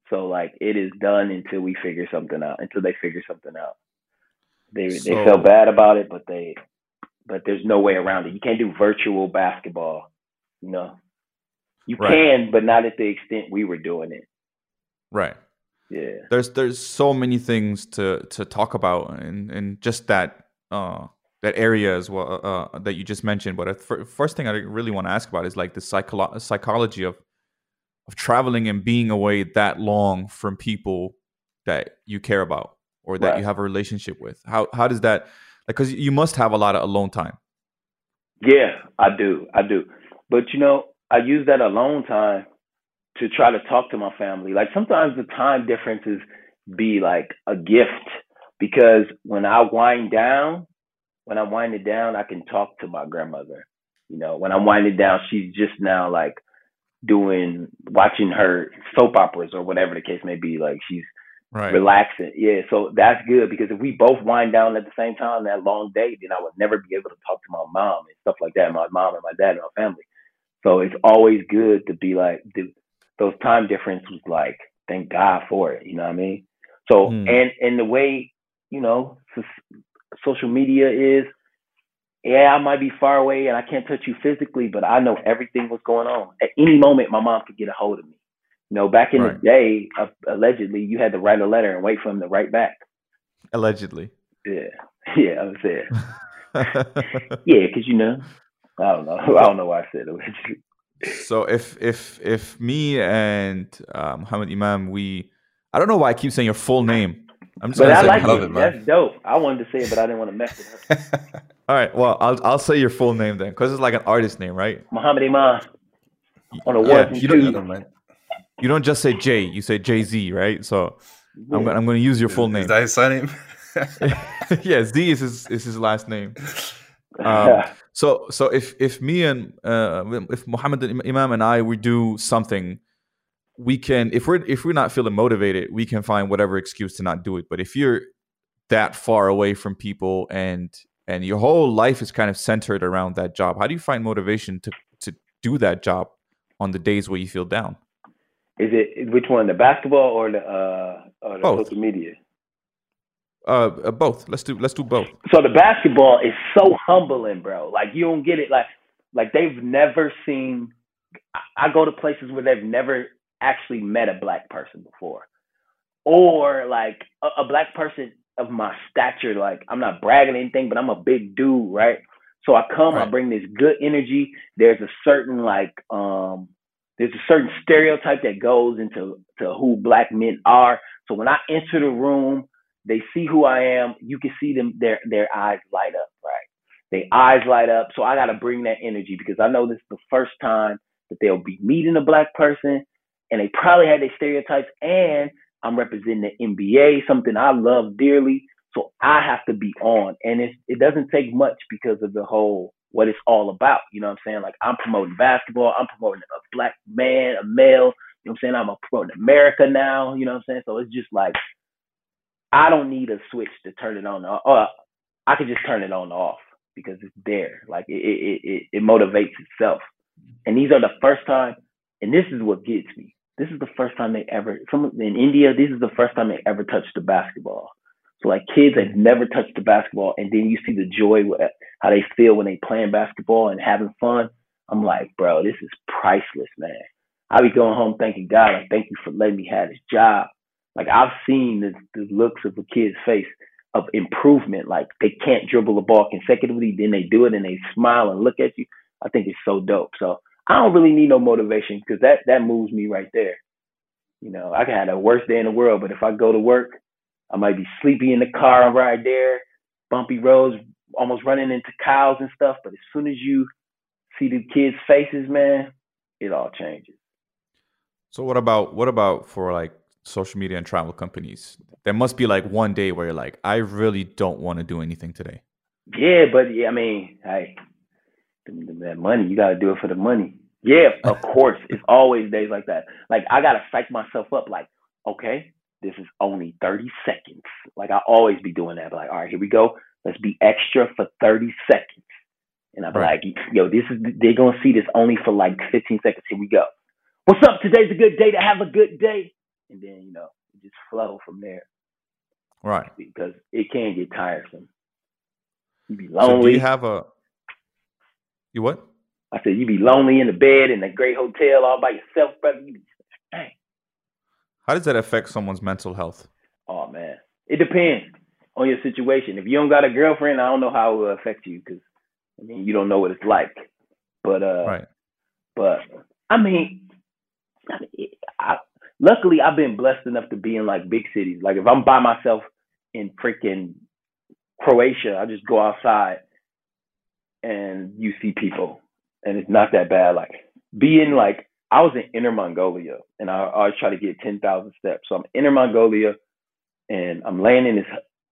S3: So like it is done until we figure something out. Until they figure something out. They so, they felt bad about it, but they but there's no way around it. You can't do virtual basketball. You know, you right. can, but not at the extent we were doing it.
S1: Right
S3: yeah.
S1: There's there's so many things to to talk about and and just that uh that area as well uh, that you just mentioned. But the first thing i really want to ask about is like the psycholo- psychology of of traveling and being away that long from people that you care about or that right. you have a relationship with. How how does that like because you must have a lot of alone time.
S3: Yeah i do i do. But you know I use that alone time to try to talk to my family. Like sometimes the time differences be like a gift because when I wind down, when I'm winding down, I can talk to my grandmother. You know, when I'm winding down, she's just now like doing watching her soap operas or whatever the case may be. Like she's right. relaxing. Yeah, so that's good because if we both wind down at the same time that long day, then I would never be able to talk to my mom and stuff like that, my mom and my dad and my family. So it's always good to be like those time difference was like thank God for it. You know what I mean? So mm. and and the way you know social media is yeah, I might be far away and I can't touch you physically, but I know everything was going on. At any moment, my mom could get a hold of me. You know, back in right. the day, uh, allegedly, you had to write a letter and wait for him to write back.
S1: Allegedly.
S3: Yeah, <laughs> yeah, I was there. yeah, because you know, I don't know, <laughs> I don't know why I said allegedly.
S1: So if if if me and uh, Muhammad Imam, we, I don't know why I keep saying your full name.
S3: I'm just but I like it. it That's dope. I wanted to say it, but I didn't want to mess it up. <laughs>
S1: All right. Well, I'll I'll say your full name then, because it's like an artist name, right?
S3: Muhammad Imam.
S1: On a yeah, you don't, you don't just say J. You say Jay Z, right? So yeah. I'm gonna I'm gonna use your full name.
S2: Is that his surname? <laughs>
S1: yeah, Z is his is his last name. <laughs> Um, <laughs> so so if if me and uh, if Muhammad Imam and I we do something we can if we're if we're not feeling motivated we can find whatever excuse to not do it. But if you're that far away from people and and your whole life is kind of centered around that job how do you find motivation to to do that job on the days where you feel down?
S3: Is it which one the basketball or the uh or the social media
S1: uh, uh both let's do let's do both
S3: so the basketball is so humbling bro like you don't get it like like they've never seen I go to places where they've never actually met a black person before, or like a, a black person of my stature. Like I'm not bragging anything, but I'm a big dude, right? So I come, right. I bring this good energy. There's a certain like um there's a certain stereotype that goes into to who black men are. So when I enter the room, they see who I am. You can see them their their eyes light up, right? Their eyes light up. So I gotta bring that energy because I know this is the first time that they'll be meeting a black person and they probably had their stereotypes. And I'm representing the NBA, something I love dearly. So I have to be on, and it it doesn't take much because of the whole what it's all about. You know what I'm saying? Like I'm promoting basketball, I'm promoting a black man, a male. You know what I'm saying? I'm promoting America now. You know what I'm saying? So it's just like I don't need a switch to turn it on. Or I can just turn it on off because it's there. Like it it it, it motivates itself. And these are the first time, and this is what gets me this is the first time they ever from in India. This is the first time they ever touched the basketball. So like kids that never touched the basketball, and then you see the joy how they feel when they playing basketball and having fun. I'm like, bro, this is priceless, man. I be going home thanking God, like, thank you for letting me have this job. Like I've seen the, the looks of a kid's face of improvement. Like they can't dribble the ball consecutively, then they do it and they smile and look at you. I think it's so dope. So I don't really need no motivation because that that moves me right there. You know, I can have the worst day in the world, but if I go to work, I might be sleepy in the car right there, bumpy roads, almost running into cows and stuff. But as soon as you see the kids' faces, man, it all changes.
S1: So what about what about for like social media and travel companies? There must be like one day where you're like, I really don't want to do anything today.
S3: Yeah, but yeah, I mean, hey, that money. You got to do it for the money. Yeah, of <laughs> course. It's always days like that. Like I gotta psych myself up. Like, okay, this is only thirty seconds. Like I always be doing that. Like, all right, here we go. Let's be extra for thirty seconds. And I'm right. like, yo, this is they're gonna see this only for like fifteen seconds. Here we go. What's up? Today's a good day to have a good day. And then you know, just flow from there.
S1: Right.
S3: Because it can get tiresome. You be lonely. So
S1: do you have a you what?
S3: I said, you be lonely in the bed in a great hotel all by yourself, brother. You be, dang.
S1: How does that affect someone's mental health?
S3: Oh man, it depends on your situation. If you don't got a girlfriend, I don't know how it will affect you because I mean you don't know what it's like. But uh,
S1: right.
S3: But I mean, I mean I, luckily I've been blessed enough to be in like big cities. Like if I'm by myself in freaking Croatia, I just go outside and you see people and it's not that bad. Like being like I was in Inner Mongolia and I, always try to get ten thousand steps. So I'm Inner Mongolia and I'm laying in this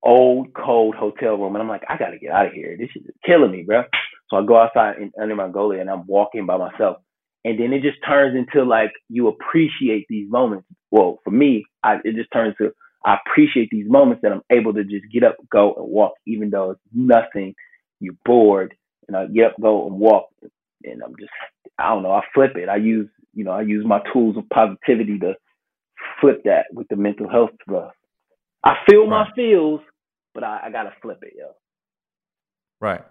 S3: old cold hotel room and I'm like, I gotta get out of here. This is killing me, bro. So I go outside in Inner Mongolia and I'm walking by myself. And then it just turns into like you appreciate these moments. Well, for me, I, it just turns to I appreciate these moments that I'm able to just get up, go and walk, even though it's nothing. You're bored, and I get up, go and walk, and I'm just I don't know. I flip it. I use you know I use my tools of positivity to flip that with the mental health stuff. I feel right. my feels, but I, I gotta flip it, yo.
S1: Right.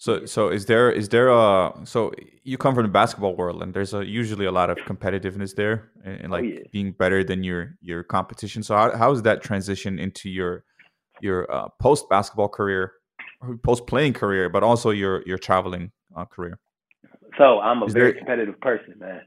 S1: So so is there is there a so you come from the basketball world and there's a, usually a lot of competitiveness there and, and oh, like oh, yeah. being better than your your competition. So how how is that transition into your your uh, post basketball career, post playing career, but also your your traveling uh, career?
S3: So I'm a is very there... competitive person, man.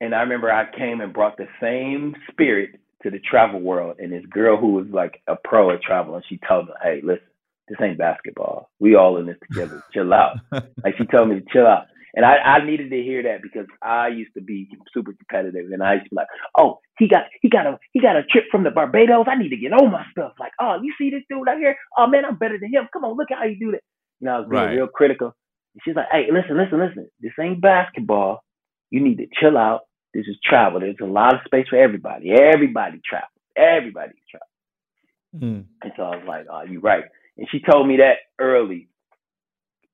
S3: And I remember I came and brought the same spirit to the travel world. And this girl who was like a pro at travel, and she told me, "Hey, listen, this ain't basketball. We all in this together. <laughs> chill out. Like she told me to chill out. And I, I needed to hear that because I used to be super competitive and I used to be like, Oh, he got he got a he got a trip from the Barbados. I need to get all my stuff. Like, oh, you see this dude out here? Oh man, I'm better than him. Come on, look at how you do that. You know, I was being right. real critical. And she's like, Hey, listen, listen, listen. This ain't basketball. You need to chill out. This is travel. There's a lot of space for everybody. Everybody travel. Everybody travel. Mm. And so I was like, Oh, you're right and she told me that early.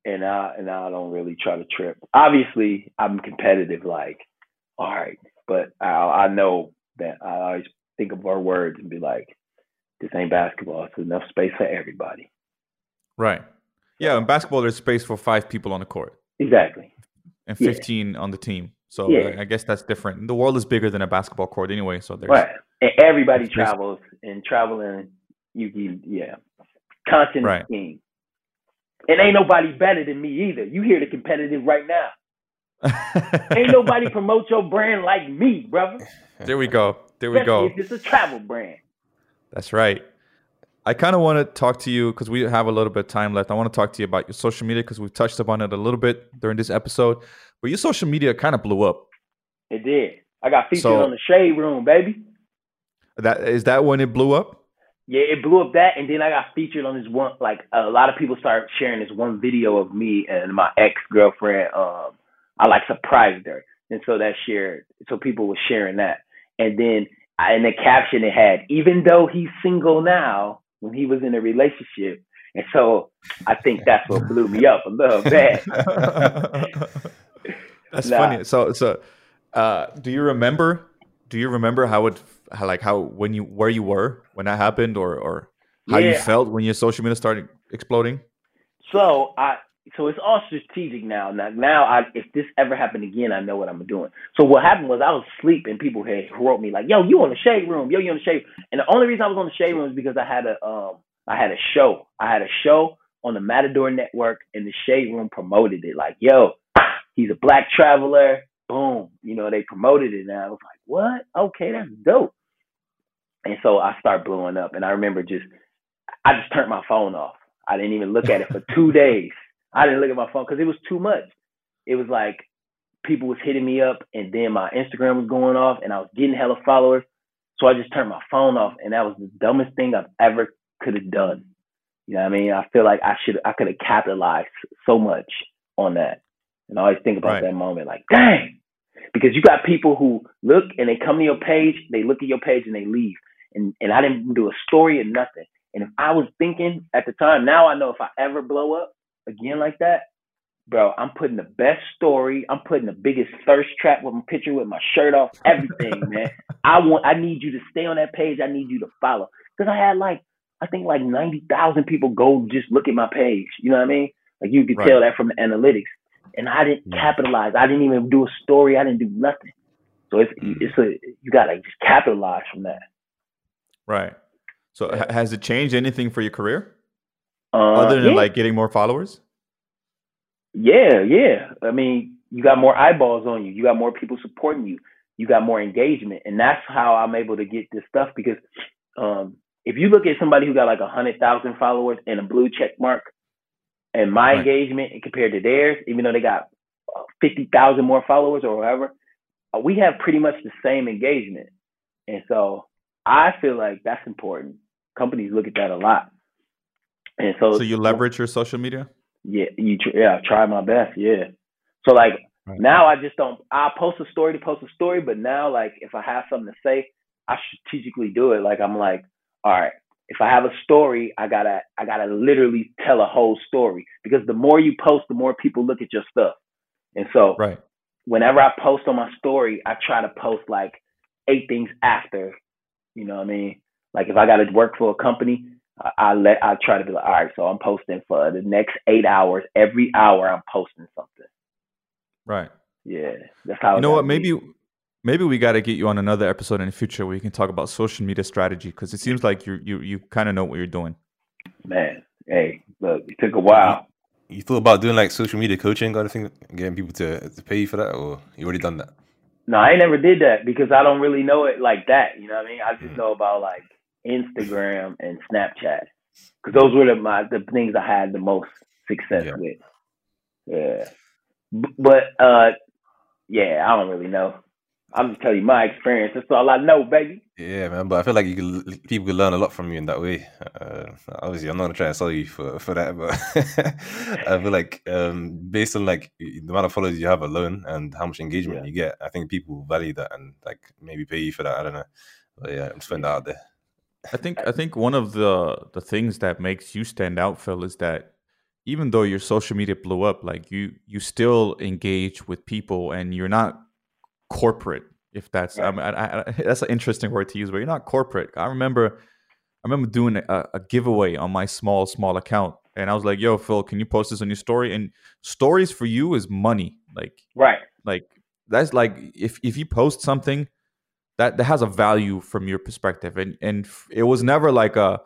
S3: And I and I don't really try to trip. Obviously, I'm competitive. Like, all right, but I I know that I always think of our words and be like, this ain't basketball. It's enough space for everybody.
S1: Right. Yeah, in basketball, there's space for five people on the court.
S3: Exactly.
S1: And 15 yeah. on the team. So yeah. I guess that's different. The world is bigger than a basketball court anyway. So there's right.
S3: And everybody travels and traveling. You can yeah constant right. scheme. And ain't nobody better than me either. You hear the competitive right now. <laughs> ain't nobody promote your brand like me, brother.
S1: There we go. There we go.
S3: It's a travel brand.
S1: That's right. I kind of want to talk to you because we have a little bit of time left. I want to talk to you about your social media because we've touched upon it a little bit during this episode. But your social media kind of blew up.
S3: It did. I got featured so, on the Shade Room, baby.
S1: That is that when it blew up?
S3: Yeah, it blew up that, and then I got featured on this one. Like a lot of people started sharing this one video of me and my ex girlfriend. Um, I like surprised her, and so that shared. So people were sharing that, and then in the caption it had, even though he's single now, when he was in a relationship, and so I think that's what blew me up a little <laughs> bit.
S1: that's nah. funny. So, so uh, do you remember? Do you remember how it how, like how when you where you were when that happened, or or how yeah. you felt when your social media started exploding?
S3: So I so it's all strategic now. Now, now I, if this ever happened again, I know what I'm doing. So what happened was I was asleep and people had wrote me like, "Yo, you on the shade room? Yo, you on the shade?" And the only reason I was on the shade room is because I had a um I had a show. I had a show on the Matador Network, and the shade room promoted it. Like, "Yo, he's a black traveler." Boom, you know they promoted it, and I was like, "What? Okay, that's dope." And so I start blowing up. And I remember just, I just turned my phone off. I didn't even look at it for <laughs> two days. I didn't look at my phone because it was too much. It was like people was hitting me up and then my Instagram was going off and I was getting hella followers. So I just turned my phone off and that was the dumbest thing I've ever could have done. You know what I mean? I feel like I should I could have capitalized so much on that. And I always think about right. that moment like, dang. Because you got people who look and they come to your page, they look at your page and they leave and, and I didn't do a story or nothing. And if I was thinking at the time, now I know if I ever blow up again like that, bro, I'm putting the best story. I'm putting the biggest thirst trap with my picture with my shirt off, everything, <laughs> man. I want, I need you to stay on that page. I need you to follow because I had like, I think like ninety thousand people go just look at my page. You know what I mean? Like you could right. tell that from the analytics. And I didn't yeah. capitalize. I didn't even do a story. I didn't do nothing. So it's mm. it's a you gotta just capitalize from that.
S1: Right. So yeah. has it changed anything for your career? Uh, Other than yeah. like getting more followers?
S3: Yeah, yeah. I mean, you got more eyeballs on you. You got more people supporting you. You got more engagement, and that's how I'm able to get this stuff. Because um, if you look at somebody who got like a hundred thousand followers and a blue check mark, and my right. engagement compared to theirs, even though they got fifty thousand more followers or whatever, uh, we have pretty much the same engagement, and so I feel like that's important. Companies look at that a lot, and so
S1: so you leverage your social media.
S3: Yeah, you yeah, try my best. Yeah, so like right. now I just don't. I post a story to post a story, but now like if I have something to say, I strategically do it. Like I'm like, all right, if I have a story, I gotta I gotta literally tell a whole story because the more you post, the more people look at your stuff. And so
S1: right.
S3: whenever I post on my story, I try to post like eight things after. You know what I mean? Like if I gotta work for a company, I, I let I try to be like, all right, so I'm posting for the next eight hours. Every hour I'm posting something.
S1: Right.
S3: Yeah. That's how
S1: You know what, maybe maybe we got to get you on another episode in the future where you can talk about social media strategy because it seems like you you you kind of know what you're doing.
S3: Man, hey, look, it took a while.
S2: You, you thought about doing like social media coaching, got to think getting people to, to pay you for that, or you already done that?
S3: No, I never did that because I don't really know it like that. You know what I mean? I just mm. know about like Instagram and Snapchat because those were the my the things I had the most success yeah. with. Yeah, but uh, yeah, I don't really know. I'm just telling you my experience. That's all I know, baby.
S2: Yeah, man. But I feel like you can, people can learn a lot from you in that way. Uh, obviously, I'm not gonna try to sell you for, for that, but <laughs> I feel like um, based on like the amount of followers you have alone and how much engagement yeah. you get, I think people value that and like maybe pay you for that. I don't know. But yeah, I'm just putting that out there.
S1: I think I think one of the the things that makes you stand out, Phil, is that even though your social media blew up, like you you still engage with people and you're not corporate if that's right. I, I, that's an interesting word to use but you're not corporate. I remember i remember doing a, a, giveaway on my small small account and i was like yo phil can you post this on your story? And stories for you is money like
S3: right.
S1: like that's like if if you post something that that has a value from your perspective and and it was never like a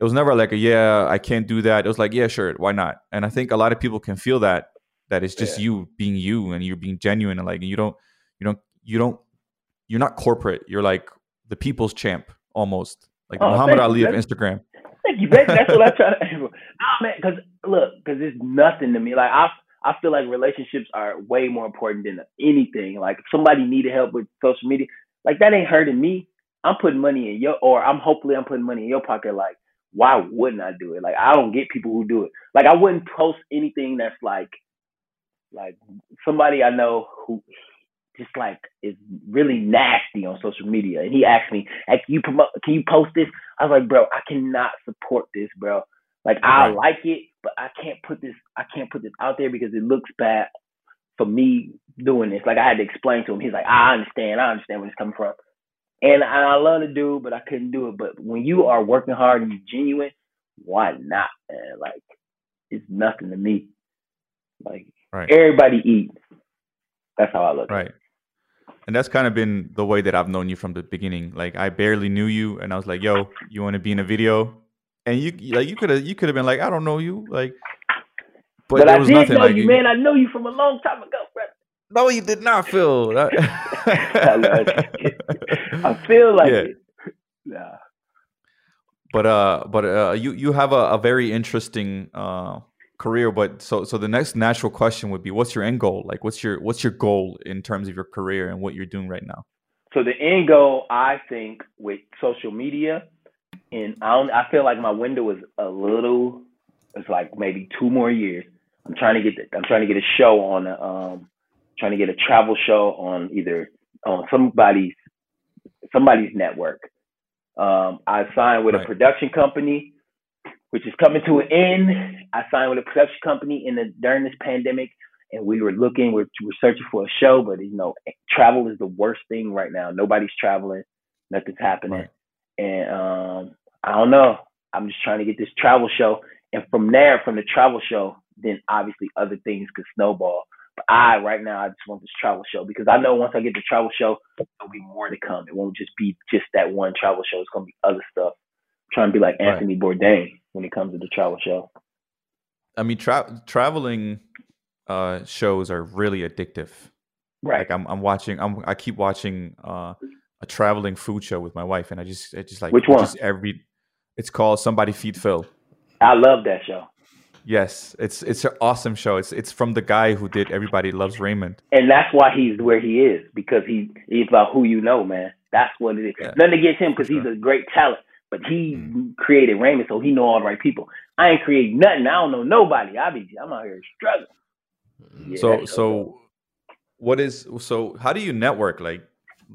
S1: it was never like a yeah i can't do that. It was like yeah sure why not? And i think a lot of people can feel that that it's just yeah. you being you and you're being genuine and like you don't you don't you don't you're not corporate. You're like the people's champ almost, like oh, Muhammad Ali of Instagram.
S3: Thank you, baby. That's what I try to. Nah, man, because look, because it's nothing to me. Like I, I feel like relationships are way more important than anything. Like if somebody needed help with social media, like that ain't hurting me. I'm putting money in your, or I'm hopefully I'm putting money in your pocket. Like, why wouldn't I do it? Like, I don't get people who do it. Like, I wouldn't post anything that's like, like somebody I know who just like is really nasty on social media. And he asked me, "Hey, can you promote? Can you post this?" I was like, "Bro, I cannot support this, bro. Like I right. like it, but I can't put this. I can't put this out there because it looks bad for me doing this. Like I had to explain to him. He's like, "I understand. I understand where it's coming from." And I, love to do, but I couldn't do it. But when you are working hard and you're genuine, why not? Man? Like it's nothing to me. Like right. everybody eats. That's how I look.
S1: Right and that's kind of been the way that I've known you from the beginning. Like I barely knew you, and I was like, "Yo, you want to be in a video?" And you like you could have you could have been like, "I don't know you," like.
S3: But, but I did know like you, man. I know you from a long time ago, bro.
S1: No, you did not, Phil. <laughs> I
S3: feel like yeah. it. Yeah.
S1: But uh, but uh, you you have a, a very interesting uh career but so so the next natural question would be what's your end goal? Like what's your what's your goal in terms of your career and what you're doing right now?
S3: So the end goal i think with social media and i don't i feel like my window is a little it's like maybe two more years. I'm trying to get the, i'm trying to get a show on um trying to get a travel show on either on somebody's somebody's network. Um i signed with right. a production company which is coming to an end. I signed with a production company in the during this pandemic, and we were looking, we're, we're searching for a show, but you know, travel is the worst thing right now. Nobody's traveling, nothing's happening, right. and um, I don't know. I'm just trying to get this travel show, and from there, from the travel show, then obviously other things could snowball. But I right now I just want this travel show because I know once I get the travel show, there'll be more to come. It won't just be just that one travel show. It's gonna be other stuff trying to be like Anthony right. Bourdain when it comes to the travel show.
S1: I mean, tra- traveling uh, shows are really addictive.
S3: Right.
S1: Like I'm, I'm watching. I'm, I keep watching uh, a traveling food show with my wife, and I just, I just like
S3: which one?
S1: Just every. It's called Somebody Feed Phil.
S3: I love that show.
S1: Yes, it's it's an awesome show. It's it's from the guy who did Everybody Loves Raymond.
S3: And that's why he's where he is because he he's about who you know, man. That's what it is. Yeah. Nothing against him because he's a great talent, but he mm. created Raymond, so he know all the right people. I ain't create nothing. I don't know nobody. I be I'm out here struggling.
S1: Mm. Yeah, so so, what is so? How do you network? Like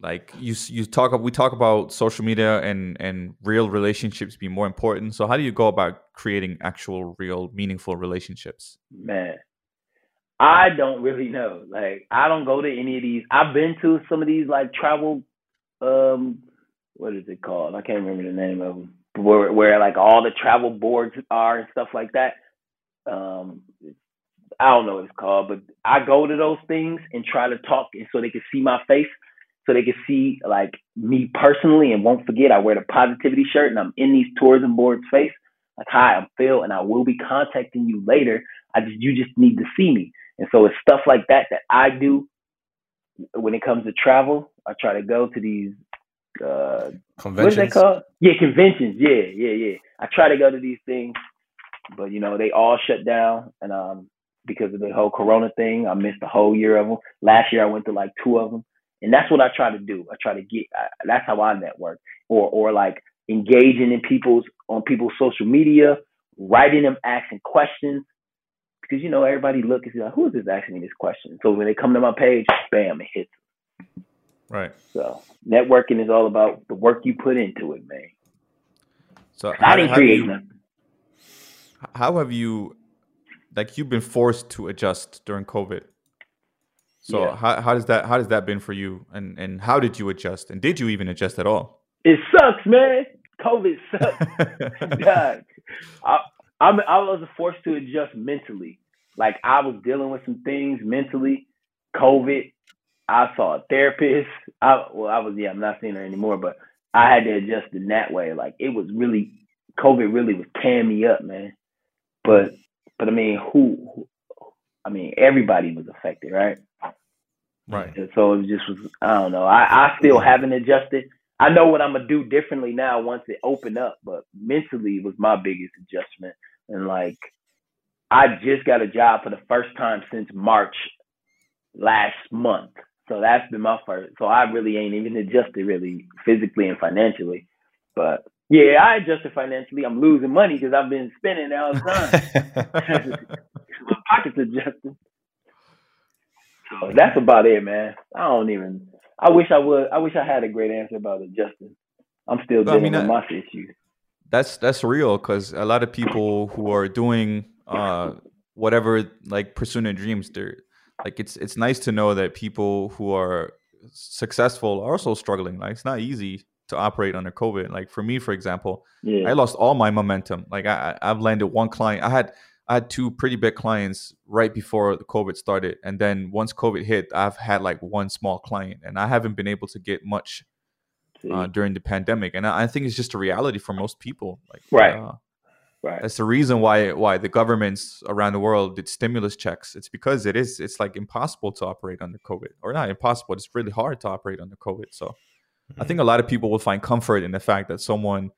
S1: like you you talk we talk about social media and and real relationships being more important so how do you go about creating actual real meaningful relationships
S3: man i don't really know like i don't go to any of these i've been to some of these like travel um what is it called i can't remember the name of them where where like all the travel boards are and stuff like that um I don't know what it's called, but I go to those things and try to talk and so they can see my face so they can see like me personally and won't forget. I wear the positivity shirt and I'm in these tourism boards face. Like, hi, I'm Phil, and I will be contacting you later. I just you just need to see me. And so it's stuff like that that I do when it comes to travel. I try to go to these uh conventions. What is that called? Yeah, conventions. Yeah, yeah, yeah. I try to go to these things, but you know they all shut down, and um because of the whole Corona thing, I missed a whole year of them. Last year I went to like two of them and that's what I try to do. I try to get. that's how I network, or or like engaging in people's on people's social media, writing them, asking questions, because you know everybody look and see like, who is this asking me this question? So when they come to my page, bam, it hits.
S1: Right.
S3: So networking is all about the work you put into it, man.
S1: So I didn't create nothing. How have you, like, you've been forced to adjust during COVID? So yeah. how how does that how has that been for you? And and how did you adjust? And did you even adjust at all?
S3: It sucks, man. COVID sucks. <laughs> God, I I'm, I was forced to adjust mentally. Like I was dealing with some things mentally. COVID. I saw a therapist. I well, I was yeah. I'm not seeing her anymore, but I had to adjust in that way. Like it was really COVID really was tearing me up, man. But but I mean, who, who I mean, everybody was affected, right?
S1: Right.
S3: And so it just was, I don't know. I, I still haven't adjusted. I know what I'm gonna do differently now once it opened up, but mentally it was my biggest adjustment. And like, I just got a job for the first time since March last month. So that's been my first. So I really ain't even adjusted really physically and financially. But yeah, I adjusted financially. I'm losing money because I've been spending all the time. <laughs> my pockets adjusting. So that's about it, man. I don't even. I wish I would. I wish I had a great answer about it, Justin. I'm still dealing I mean, with my issues.
S1: That's that's real because a lot of people who are doing uh, whatever, like pursuing their dreams, they're like it's it's nice to know that people who are successful are also struggling. Like it's not easy to operate under COVID. Like for me, for example, yeah. I lost all my momentum. Like I, I've landed one client. I had I had two pretty big clients right before the COVID started, and then once COVID hit, I've had like one small client, and I haven't been able to get much uh, during the pandemic. And I, I, think it's just a reality for most people. Like,
S3: right, uh, right.
S1: That's the reason why why the governments around the world did stimulus checks. It's because it is it's like impossible to operate under COVID, or not impossible. It's really hard to operate under COVID. So, mm-hmm. I think a lot of people will find comfort in the fact that someone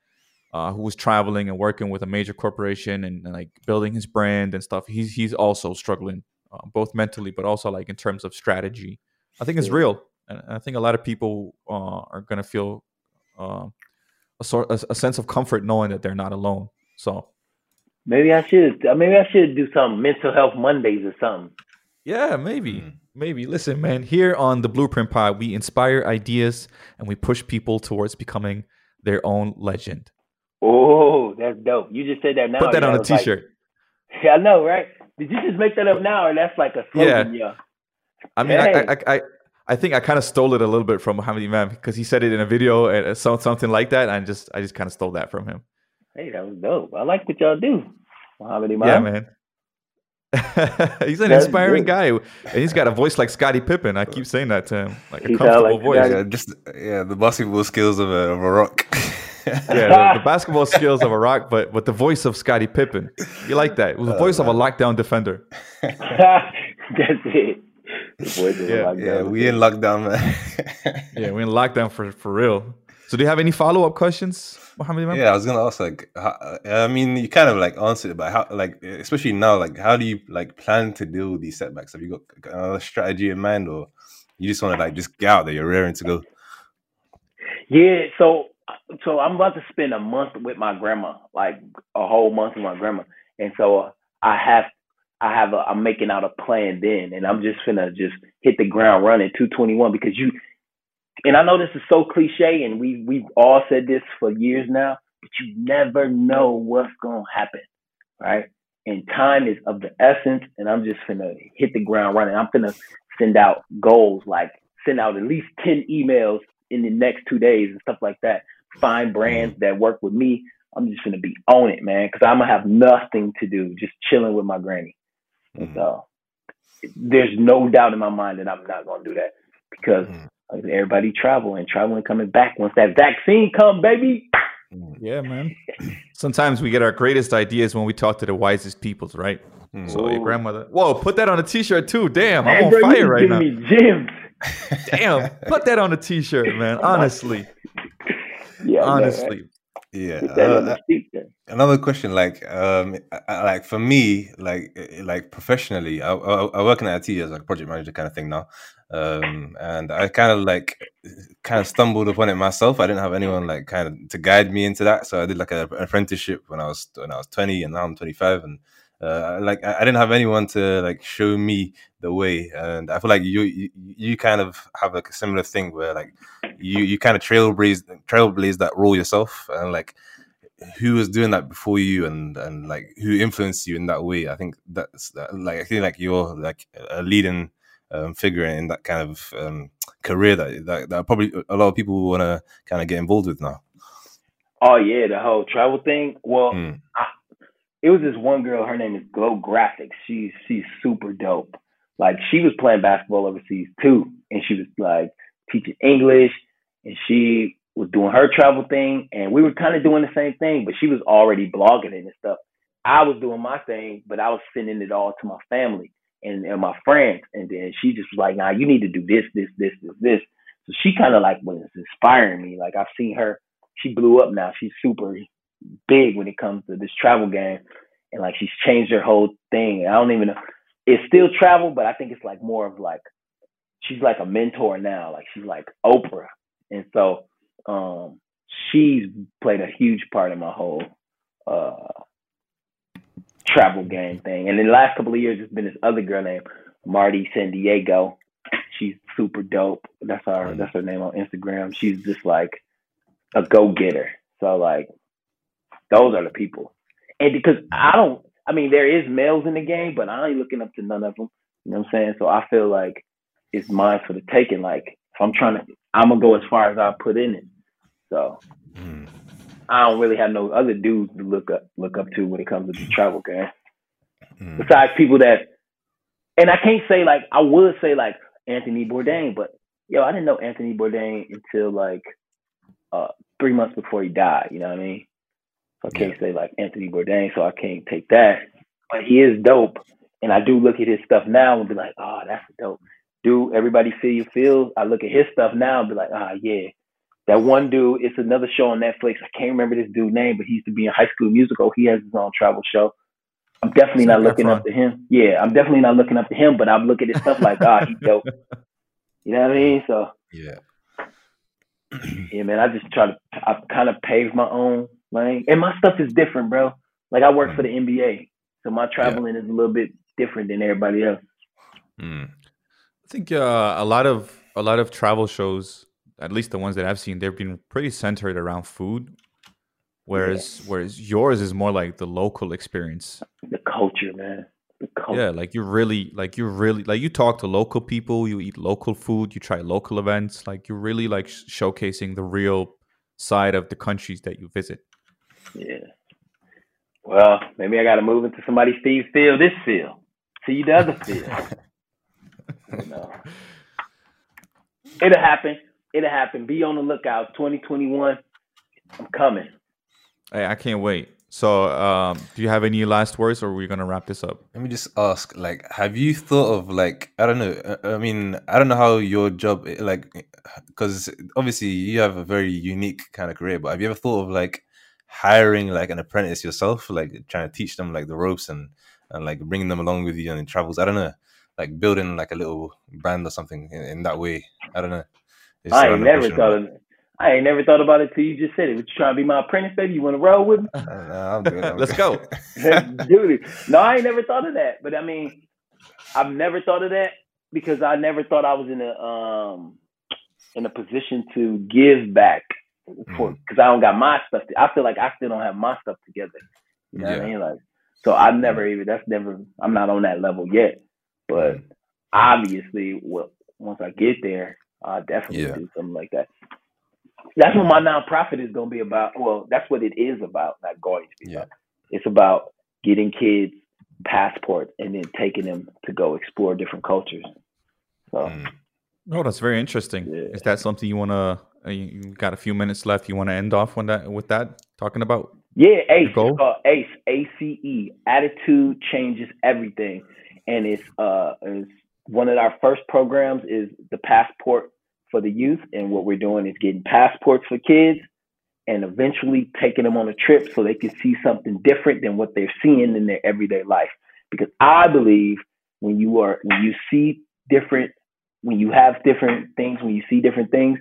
S1: uh, who was traveling and working with a major corporation and, and, like building his brand and stuff. He's he's also struggling, uh, both mentally but also like in terms of strategy. I think it's real, and I think a lot of people uh, are gonna feel uh, a sort a, a, sense of comfort knowing that they're not alone. So
S3: maybe I should maybe I should do some mental health Mondays or something.
S1: Yeah, maybe. Mm. Maybe. Listen, man, here on the Bluprint Pod, we inspire ideas and we push people towards becoming their own legend.
S3: Oh, that's dope. You just said that now.
S1: Put that on a t-shirt.
S3: Like, <laughs> yeah, I know, right? Did you just make that up now, or that's like a slogan? Yeah. yeah.
S1: I mean, hey. I, I, I, I think I kind of stole it a little bit from Muhammad Imam because he said it in a video and something like that. And I just, I just kind of stole that from him.
S3: Hey, that was dope. I like what y'all do, Muhammad Imam.
S1: Yeah, man. <laughs> he's an That's inspiring good. guy, and he's got a voice like Scottie Pippen. I keep saying that to him, like a comfortable like voice.
S2: Yeah, just yeah, the basketball skills of a, of a rock. <laughs>
S1: yeah, the, the, basketball skills of a rock, but with the voice of Scottie Pippen. You like that? With the voice of a uh, lockdown defender. <laughs>
S3: That's it.
S2: yeah, yeah we in lockdown, man.
S1: yeah, we in lockdown for for real. So, do you have any follow up questions, Mohammed?
S2: Yeah, I was gonna ask. Like, how, I mean, you kind of like answered it, but how, like, especially now, like, how do you like plan to deal with these setbacks? Have you got another strategy in mind, or you just want to like just get out there, you're raring to go?
S3: Yeah, so so I'm about to spend a month with my grandma, like a whole month with my grandma, and so uh, I have I have a I'm making out a plan then, and I'm just gonna just hit the ground running 221 because you and I know this is so cliche, and we we've all said this for years now, but you never know what's gonna happen, right? And time is of the essence, and I'm just gonna hit the ground running. I'm gonna send out goals, like send out at least ten emails in the next two days and stuff like that. Find brands that work with me. I'm just gonna be on it, man, because I'm gonna have nothing to do, just chilling with my granny. And mm-hmm. so there's no doubt in my mind that I'm not gonna do that because everybody traveling, traveling coming back once that vaccine come, baby.
S1: Yeah, man. <clears throat> Sometimes we get our greatest ideas when we talk to the wisest peoples, right? Mm. So your grandmother. Whoa, put that on a t-shirt too. Damn, I'm on bro, fire right now. Me gems. <laughs> <laughs> Damn, put that on a t-shirt, man. Honestly.
S3: Yeah,
S1: honestly.
S2: Yeah. Uh, another question, like, um, like for me, like, like professionally, I, I, I work in IT as like a project manager kind of thing now, um, and I kind of like kind of stumbled upon it myself. I didn't have anyone like kind of to guide me into that, so I did like an apprenticeship when I was when I was twenty, and now I'm twenty five, and uh, like I, I didn't have anyone to like show me the way, and I feel like you you, you kind of have like a similar thing where like you you kind of trailblaze trailblaze that role yourself, and like who was doing that before you and and like who influenced you in that way? I think that's that, like i feel like you're like a leading um, figure in that kind of um, career that, that, that probably a lot of people want to kind of get involved with now
S3: oh yeah the whole travel thing well mm. I, it was this one girl. Her name is Glow Graphics. She's she's super dope. Like she was playing basketball overseas too, and she was like teaching English, and she was doing her travel thing, and we were kind of doing the same thing, but she was already blogging it and stuff. I was doing my thing, but I was sending it all to my family and, and my friends, and then she just was like, "Nah, you need to do this, this, this, this, this." So she kind of like was inspiring me. Like I've seen her. She blew up now. She's super big when it comes to this travel game, and like she's changed her whole thing. I don't even know. It's still travel, but I think it's like more of like she's like a mentor now. Like she's like Oprah, and so um, she's played a huge part in my whole uh, travel game thing. And in the last couple of years, it's been this other girl named Marty San Diego. She's super dope. That's her. That's her name on Instagram. She's just like a go getter. So like those are the people. And because I don't, I mean, there is males in the game, but I ain't looking up to none of them. You know what I'm saying? So I feel like it's mine for the taking. Like if I'm trying to, I'm gonna go as far as I put in it. So mm. I don't really have no other dudes to look up look up to when it comes to the travel game. Mm. Besides people that, and I can't say like I would say like Anthony Bourdain, but yo, I didn't know Anthony Bourdain until like uh, three months before he died. You know what I mean? I can't say like Anthony Bourdain, so I can't take that. But he is dope, and I do look at his stuff now and be like, oh, that's dope. Do everybody feel you feel? I look at his stuff now and be like, ah, yeah. That one dude, it's another show on Netflix. I can't remember this dude's name, but he used to be in High School Musical. He has his own travel show. I'm definitely not looking up to him. Yeah, I'm definitely not looking up to him, but I'm looking at stuff like, ah, he's dope. <laughs> You know what I mean? So
S2: yeah, <clears throat>
S3: yeah, man. I just try to. I kind of pave my own lane, and my stuff is different, bro. Like I work mm. for the NBA, so my traveling yeah. is a little bit different than everybody else.
S1: Mm. I think uh, a lot of a lot of travel shows, at least the ones that I've seen, they've been pretty centered around food. Whereas yeah. whereas yours is more like the local experience.
S3: The culture, man. The culture.
S1: Yeah, like you really like you really like you talk to local people, you eat local food, you try local events, like you're really like showcasing the real side of the countries that you visit.
S3: Yeah. Well, maybe I got to move into Somebody Feed Phil, this field. See you the other field. <laughs> you know. It'll happen. It'll happen. Be on the lookout. 2021. I'm coming.
S1: Hey, I can't wait. So, um, do you have any last words, or are we gonna wrap this up?
S2: Let me just ask, like, have you thought of like, I don't know, uh, I mean, I don't know how your job, like, because obviously you have a very unique kind of career, but have you ever thought of like hiring like an apprentice yourself, like trying to teach them like the ropes and and like bringing them along with you on travels? I don't know, like building like a little brand or something in, in that way. I don't know.
S3: It's I ain't never thought of I ain't never thought about it till you just said it. What you trying to be my apprentice, baby? You want to roll with me? <laughs>
S2: I'm good. I'm
S1: Let's go, <laughs> <laughs>
S3: dude. No, I ain't never thought of that. But I mean, I've never thought of that because I never thought I was in a um in a position to give back for because mm. I don't got my stuff. To, I feel like I still don't have my stuff together. You know yeah. what I mean? Like, so I've never even. That's never. I'm not on that level yet. But mm. obviously, well, once I get there, I'll definitely yeah. do something like that that's what my nonprofit is going to be about. Well, that's what it is about, not going to be yeah. about. It's about getting kids passports and then taking them to go explore different cultures. So, mm.
S1: oh, that's very interesting. Yeah. Is that something you want to? Uh, you got a few minutes left. You want to end off on that with that talking about?
S3: Yeah, ACE. It's called ACE. A C E. Attitude changes everything, and it's uh, it's one of our first programs is the passport for the youth. And what we're doing is getting passports for kids and eventually taking them on a trip so they can see something different than what they're seeing in their everyday life. Because I believe when you are when you see different when you have different things, when you see different things,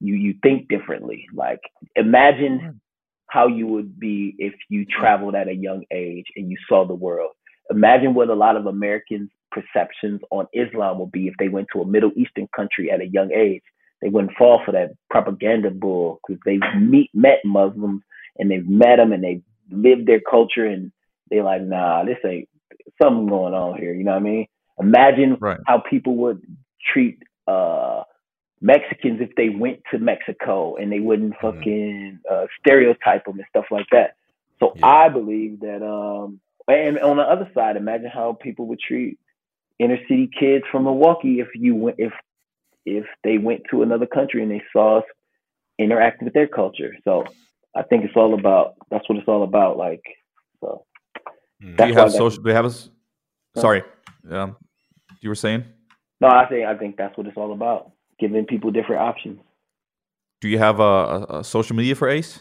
S3: you you think differently. Like imagine mm. how you would be if you traveled at a young age and you saw the world. Imagine what a lot of Americans perceptions on Islam would be if they went to a Middle Eastern country at a young age they wouldn't fall for that propaganda bull because they've meet, met Muslims and they've met them and they've lived their culture and they're like, nah, this ain't something going on here. You know what I mean? Imagine right. how people would treat uh, Mexicans if they went to Mexico and they wouldn't mm-hmm. fucking uh, stereotype them and stuff like that. So yeah. I believe that, um, and on the other side, imagine how people would treat inner city kids from Milwaukee if you went if if they went to another country and they saw us interacting with their culture. So I think it's all about that's what it's all about. Like so.
S1: Hmm. Do you have social? Do you have a? Sorry, um, you were saying?
S3: No, I think I think that's what it's all about. Giving people different options.
S1: Do you have a, a, a social media for Ace?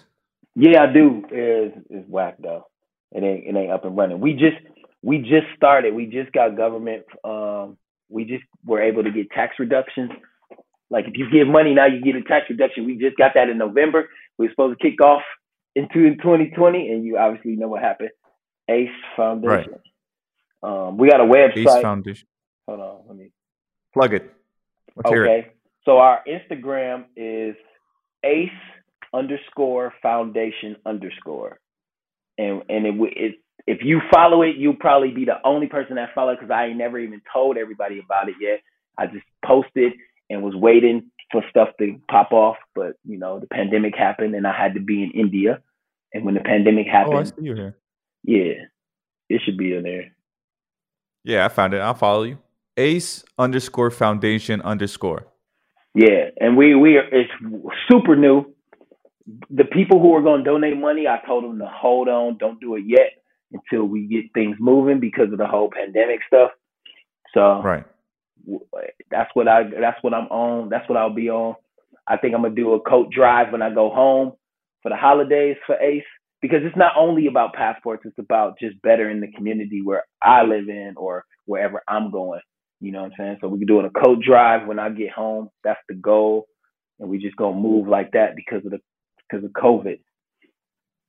S3: Yeah, I do. It's, it's whack though. It ain't it ain't up and running. We just we just started. We just got government. Um, we just were able to get tax reductions like if you give money now, you get a tax reduction. We just got that in November. We are supposed to kick off into 2020, and you obviously know what happened. Ace Foundation. Right. Um, we got a website.
S1: Ace Foundation.
S3: Hold on, let me
S1: plug it. Let's
S3: okay. It. So our Instagram is Ace underscore Foundation underscore, and and it, it if you follow it, you'll probably be the only person that follow because I ain't never even told everybody about it yet. I just posted and was waiting for stuff to pop off. But you know, the pandemic happened, and I had to be in India. And when the pandemic happened, oh, I
S1: see you here.
S3: Yeah, it should be in there.
S1: Yeah, I found it. I'll follow you. Ace underscore Foundation underscore.
S3: Yeah, and we we are it's super new. The people who are going to donate money, I told them to hold on, don't do it yet until we get things moving because of the whole pandemic stuff. So
S1: right,
S3: that's what I that's what I'm on. That's what I'll be on. I think I'm gonna do a coat drive when I go home for the holidays for Ace because it's not only about passports. It's about just bettering the community where I live in or wherever I'm going. You know what I'm saying? So we're doing a coat drive when I get home. That's the goal, and we just gonna move like that because of the because of COVID.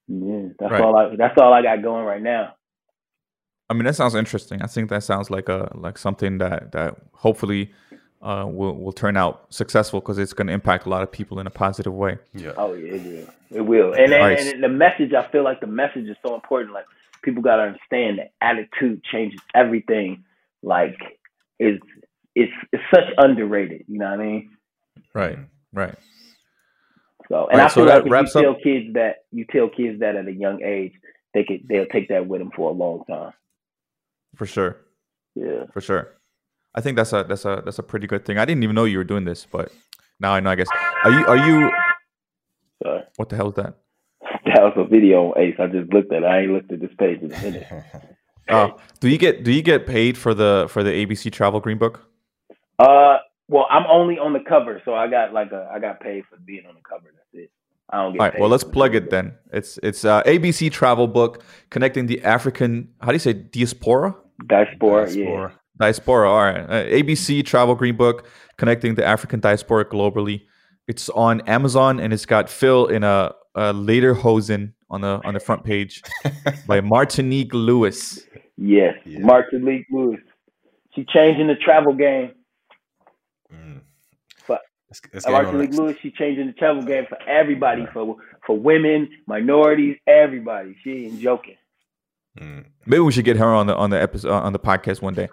S3: Yeah, that's right. all I that's all I got going right now.
S1: I mean, that sounds interesting. I think that sounds like a like something that that hopefully uh, will will turn out successful because it's going to impact a lot of people in a positive way.
S3: Yeah. Oh yeah, it will. It will. And and, and the message, I feel like the message is so important. Like people got to understand that attitude changes everything. Like it's it's it's such underrated. You know what I mean?
S1: Right. Right.
S3: So, and right, I feel so like if you tell up. kids that you tell kids that at a young age, they could they'll take that with them for a long time.
S1: For sure.
S3: Yeah.
S1: For sure. I think that's a that's a that's a pretty good thing. I didn't even know you were doing this, but now I know. I guess are you are you?
S3: Sorry.
S1: What the hell is that? <laughs>
S3: that was a video on Ace. I just looked at it. I ain't looked at this page in a minute.
S1: Uh, <laughs> do you get do you get paid for the for the ABC Travel Green Book?
S3: Uh, well, I'm only on the cover, so I got like a I got paid for being on the cover. That's it. I don't get.
S1: All right. Well, let's plug it then. It's it's uh, ABC Travel Book connecting the African. How do you say diaspora?
S3: Diaspora. diaspora. Yeah.
S1: Diaspora. All right. Uh, ABC Travel Green Book connecting the African diaspora globally. It's on Amazon and it's got Phil in a, a lederhosen on the on the front page <laughs> by Martinique Lewis.
S3: Yes, yeah. Martinique Lewis. She changing the travel game. Mm. But it's, it's Martinique Lewis, she's changing the travel game for everybody, yeah. for for women, minorities, everybody. She ain't joking.
S1: Mm. Maybe we should get her on the on the episode on the podcast one day.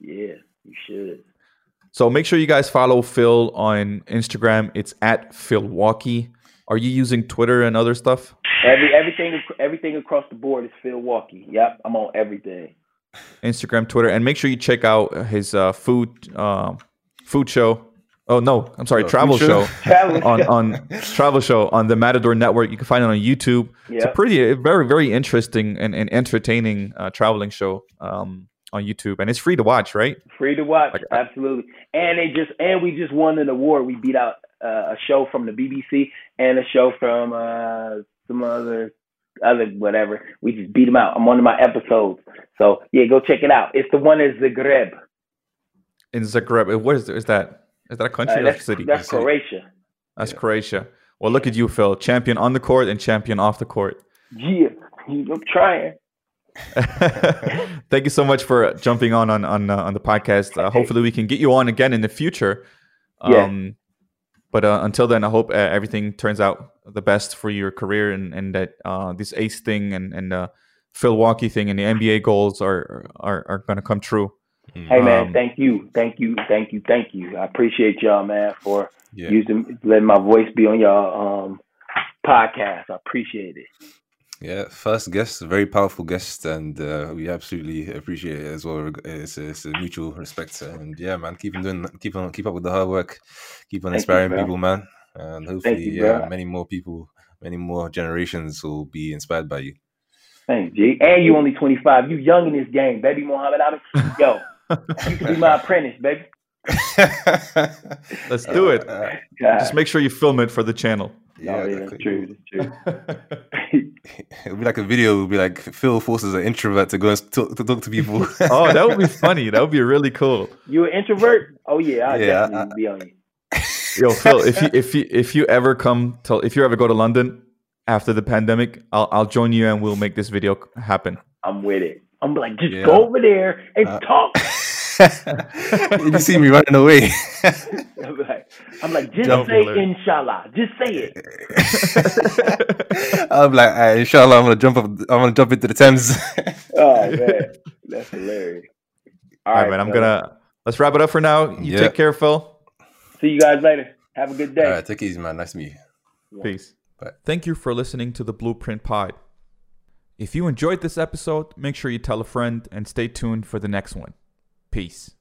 S3: Yeah, you should.
S1: So make sure you guys follow Phil on Instagram. It's at Philwaukee. Are you using Twitter and other stuff?
S3: Every everything everything across the board is Philwaukee. Yep, I'm on everything.
S1: Instagram, Twitter, and make sure you check out his uh, food uh, food show. Oh no, I'm sorry, travel show, travel on on travel show on the Matador Network. You can find it on YouTube. Yep. It's a pretty, very, very interesting and, and entertaining uh, traveling show. Um, on YouTube, and it's free to watch, right?
S3: Free to watch, like, absolutely. And they just and we just won an award. We beat out uh, a show from the BBC and a show from uh, some other other whatever. We just beat them out. I'm one of my episodes. So yeah, go check it out. It's the one in Zagreb.
S1: In Zagreb, what is, is that? Is that a country uh, or city?
S3: That's Croatia.
S1: That's yeah. Croatia. Well, look at you, Phil. Champion on the court and champion off the court.
S3: Yeah, I'm trying. <laughs>
S1: Thank you so much for jumping on on on, uh, on the podcast. Uh, hopefully, we can get you on again in the future. Um, yeah. But uh, until then, I hope uh, everything turns out the best for your career and and that uh, this Ace thing and and uh, Philwaukee thing and the NBA goals are are are going to come true.
S3: Hey man, um, thank you, thank you, thank you, thank you. I appreciate y'all, man, for yeah. using letting my voice be on y'all um, podcast. I appreciate it.
S2: Yeah, first guest, very powerful guest, and uh, we absolutely appreciate it as well. It's, it's a mutual respect, and yeah, man, keep on doing, keep on, keep up with the hard work, keep on inspiring you, people, man, and hopefully, you, yeah, many more people, many more generations will be inspired by you.
S3: Thanks, G. And you only twenty five. You young in this game, baby, Muhammad Ali. Yo, <laughs> you can be my apprentice, baby. <laughs>
S1: Let's do it. Uh, Just make sure you film it for the channel.
S3: Yeah, oh, yeah that's true. That's
S2: true. <laughs> It'll be like a video. It'll be like Phil forces an introvert to go and talk, to talk to people.
S1: oh, that would be funny. That would be really cool.
S3: You an introvert? Oh yeah, I'll yeah, definitely I, be on you.
S1: Yo, Phil, if you if you if you ever come to if you ever go to London after the pandemic, I'll I'll join you and we'll make this video happen.
S3: I'm with it. I'm like, just yeah. go over there and uh, talk. <laughs>
S2: you see me running away.
S3: I'm like, I'm like just Jump say alert. inshallah. Just say it. <laughs>
S2: I'm like, right, inshallah, I'm gonna jump up. I'm gonna jump into the Thames. <laughs>
S3: oh man, that's hilarious.
S1: All, All right, man. I'm gonna let's wrap it up for now. You yep. take care, Phil.
S3: See you guys later. Have a good day.
S2: All right, take it easy, man. Nice to meet
S1: you. Peace. Bye. Thank you for listening to the Bluprint Pod. If you enjoyed this episode, make sure you tell a friend and stay tuned for the next one. Peace.